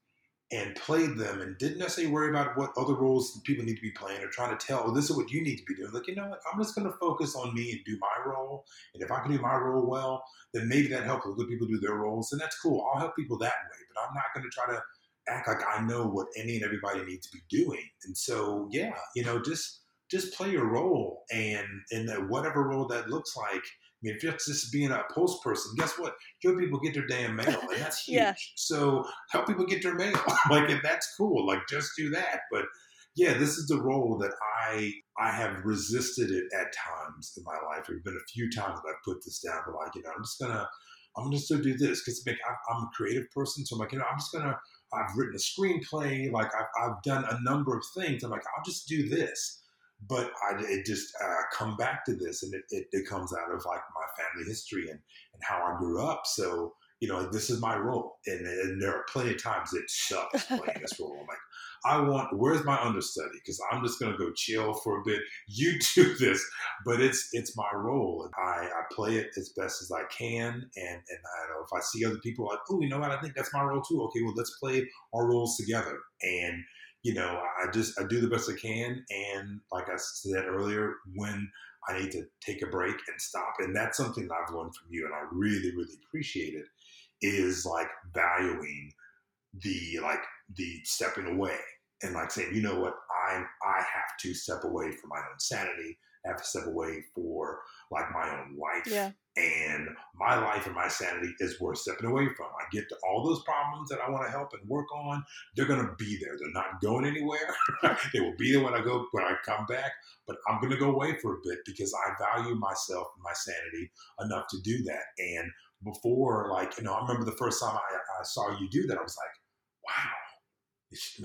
and played them and didn't necessarily worry about what other roles people need to be playing or trying to tell, oh, this is what you need to be doing. Like, you know what? I'm just going to focus on me and do my role. And if I can do my role well, then maybe that helps other people do their roles. And that's cool. I'll help people that way. But I'm not going to try to act like I know what any and everybody needs to be doing. And so, yeah, you know, just just play your role and in whatever role that looks like mean, if you're just being a post person, guess what? Your people get their damn mail, and that's huge. yeah. So help people get their mail, like, and that's cool. Like, just do that. But yeah, this is the role that I I have resisted it at times in my life. There've been a few times that I've put this down, but like, you know, I'm just gonna I'm just gonna do this because like, I'm a creative person, so I'm like, you know, I'm just gonna I've written a screenplay, like I've, I've done a number of things. I'm like, I'll just do this but I, it just uh, come back to this, and it, it, it, comes out of like my family history and, and how I grew up. So you know, this is my role, and, and there are plenty of times it sucks playing this role. I'm like, I want, where's my understudy? Because I'm just gonna go chill for a bit. You do this, but it's it's my role, and I, I play it as best as I can. And and I know if I see other people like, oh, you know what? I think that's my role too. Okay, well, let's play our roles together. And you know, I just I do the best I can, and like I said earlier, when I need to take a break and stop, and that's something that I've learned from you, and I really really appreciate it, is like valuing the like the stepping away and like saying, you know what, I I have to step away from my own sanity, I have to step away for like my own life. Yeah. And my life and my sanity is worth stepping away from. I get to all those problems that I want to help and work on. They're going to be there. They're not going anywhere. they will be there when I go when I come back. But I'm going to go away for a bit because I value myself and my sanity enough to do that. And before, like you know, I remember the first time I, I saw you do that, I was like, wow.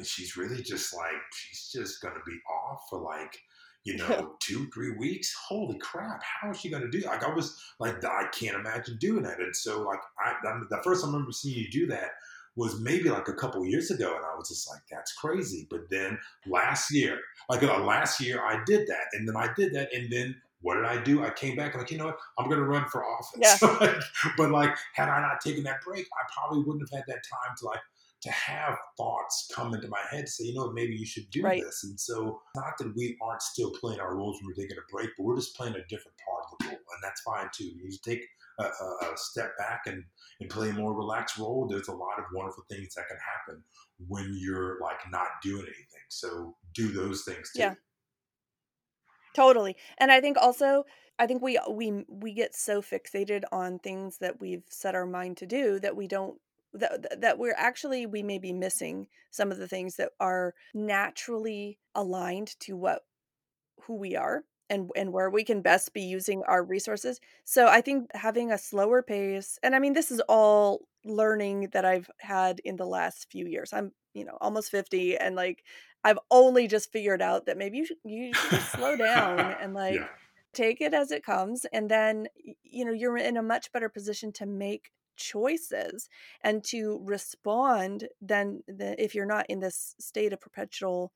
She's really just like she's just gonna be off for like you know, two, three weeks. Holy crap! How is she going to do? That? Like I was like, I can't imagine doing that. And so, like, I, I the first time I remember seeing you do that was maybe like a couple years ago, and I was just like, that's crazy. But then last year, like uh, last year, I did that, and then I did that, and then what did I do? I came back and like, you know what? I'm going to run for office. Yeah. but like, had I not taken that break, I probably wouldn't have had that time to like to have thoughts come into my head say, you know, maybe you should do right. this. And so, not that we aren't still playing our roles when we're taking a break, but we're just playing a different part of the role, and that's fine too. You need take a, a, a step back and and play a more relaxed role. There's a lot of wonderful things that can happen when you're like not doing anything. So do those things too. Yeah. Totally. And I think also I think we we we get so fixated on things that we've set our mind to do that we don't that that we're actually we may be missing some of the things that are naturally aligned to what who we are and and where we can best be using our resources. So I think having a slower pace and I mean this is all learning that I've had in the last few years. I'm, you know, almost 50 and like I've only just figured out that maybe you should, you should slow down and like yeah. take it as it comes and then you know you're in a much better position to make choices and to respond than the, if you're not in this state of perpetual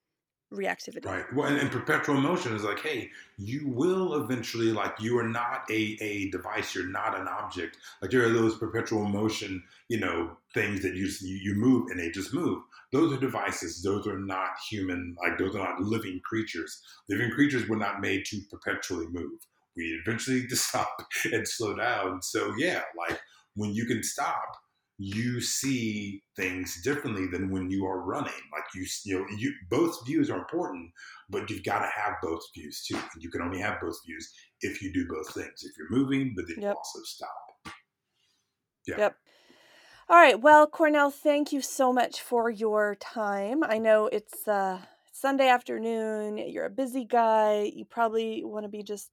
reactivity. Right. Well, and, and, perpetual motion is like, hey, you will eventually, like, you are not a, a device, you're not an object. Like, are those perpetual motion, you know, things that you, you move and they just move. Those are devices. Those are not human, like, those are not living creatures. Living creatures were not made to perpetually move. We eventually to stop and slow down. So, yeah, like, when you can stop, you see things differently than when you are running. Like you, you know, you both views are important, but you've got to have both views too. And you can only have both views if you do both things. If you're moving, but then yep. you also stop. Yeah. Yep. All right. Well, Cornell, thank you so much for your time. I know it's uh, Sunday afternoon. You're a busy guy. You probably want to be just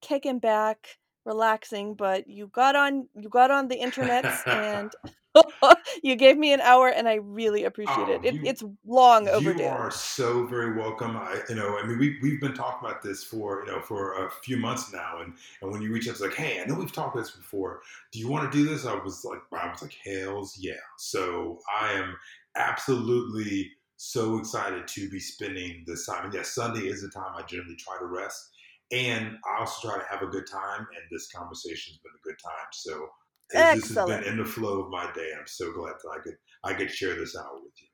kicking back relaxing, but you got on you got on the internet and you gave me an hour, and I really appreciate oh, it. it it's long overdue. You are so very welcome. I, you know, I mean, we we've been talking about this for you know for a few months now, and and when you reach out, it's like, hey, I know we've talked about this before. Do you want to do this? I was like, I was like, hell's yeah. So I am absolutely so excited to be spending this time. And yes, Sunday is the time I generally try to rest and I also try to have a good time. And this conversation's been a good time. So this has been in the flow of my day. I'm so glad that I could I could share this hour with you.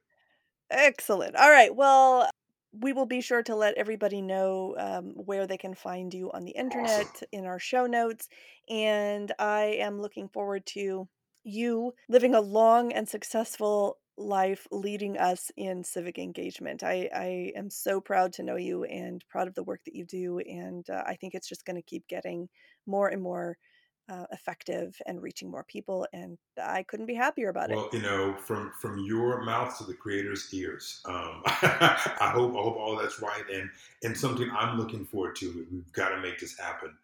Excellent. All right. Well, we will be sure to let everybody know um, where they can find you on the internet Awesome. in our show notes. And I am looking forward to you living a long and successful life leading us in civic engagement. I, I am so proud to know you and proud of the work that you do. And uh, I think it's just going to keep getting more and more uh, effective and reaching more people. And I couldn't be happier about it. Well, you know, from from your mouth to the creator's ears. Um, I hope I hope all that's right, and and something I'm looking forward to. We've got to make this happen.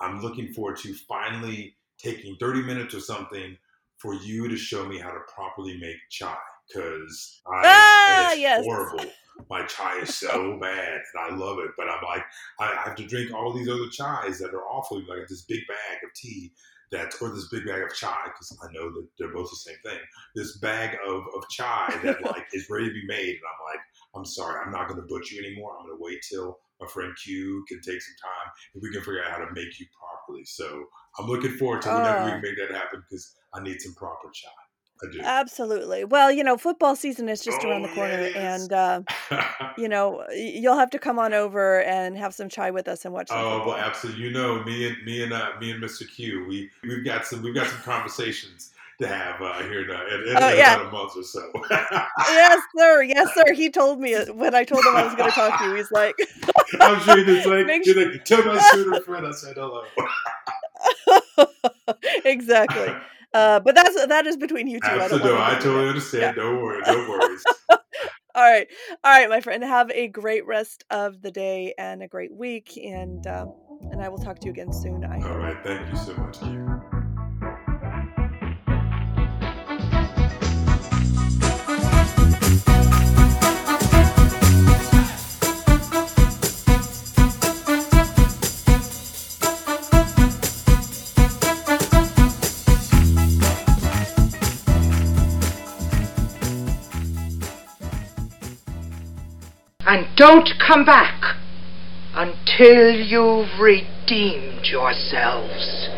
I'm looking forward to finally taking 30 minutes or something for you to show me how to properly make chai because Ah, it's yes. horrible. My chai is so bad, and I love it. But I'm like, I have to drink all these other chais that are awful. Like this big bag of tea that, or this big bag of chai, because I know that they're both the same thing. This bag of, of chai that like is ready to be made, and I'm like, I'm sorry, I'm not going to butcher you anymore. I'm going to wait till my friend Q can take some time and we can figure out how to make you properly. So I'm looking forward to whenever we Ah. can make that happen because I need some proper chai. Absolutely. Well, you know, football season is just around the Oh, corner, is. and uh, you know, you'll have to come on over and have some chai with us and watch Oh well, absolutely. You know, me and me and uh, me and Mr. Q, we we've got some we've got some conversations to have uh, here in, uh, in, in Oh yeah, about a month or so. yes, sir. Yes, sir. He told me when I told him I was going to talk to you. He's like, I'm sure he's like make you're like, tell my student friend I said hello. exactly. Uh, but that's that is between you two. I Absolutely, no, I do totally that. Yeah. understand. No worry, no worries. All right. All right, my friend. Have a great rest of the day and a great week, and um, and I will talk to you again soon. I All hope. right, thank you so much, don't come back until you've redeemed yourselves.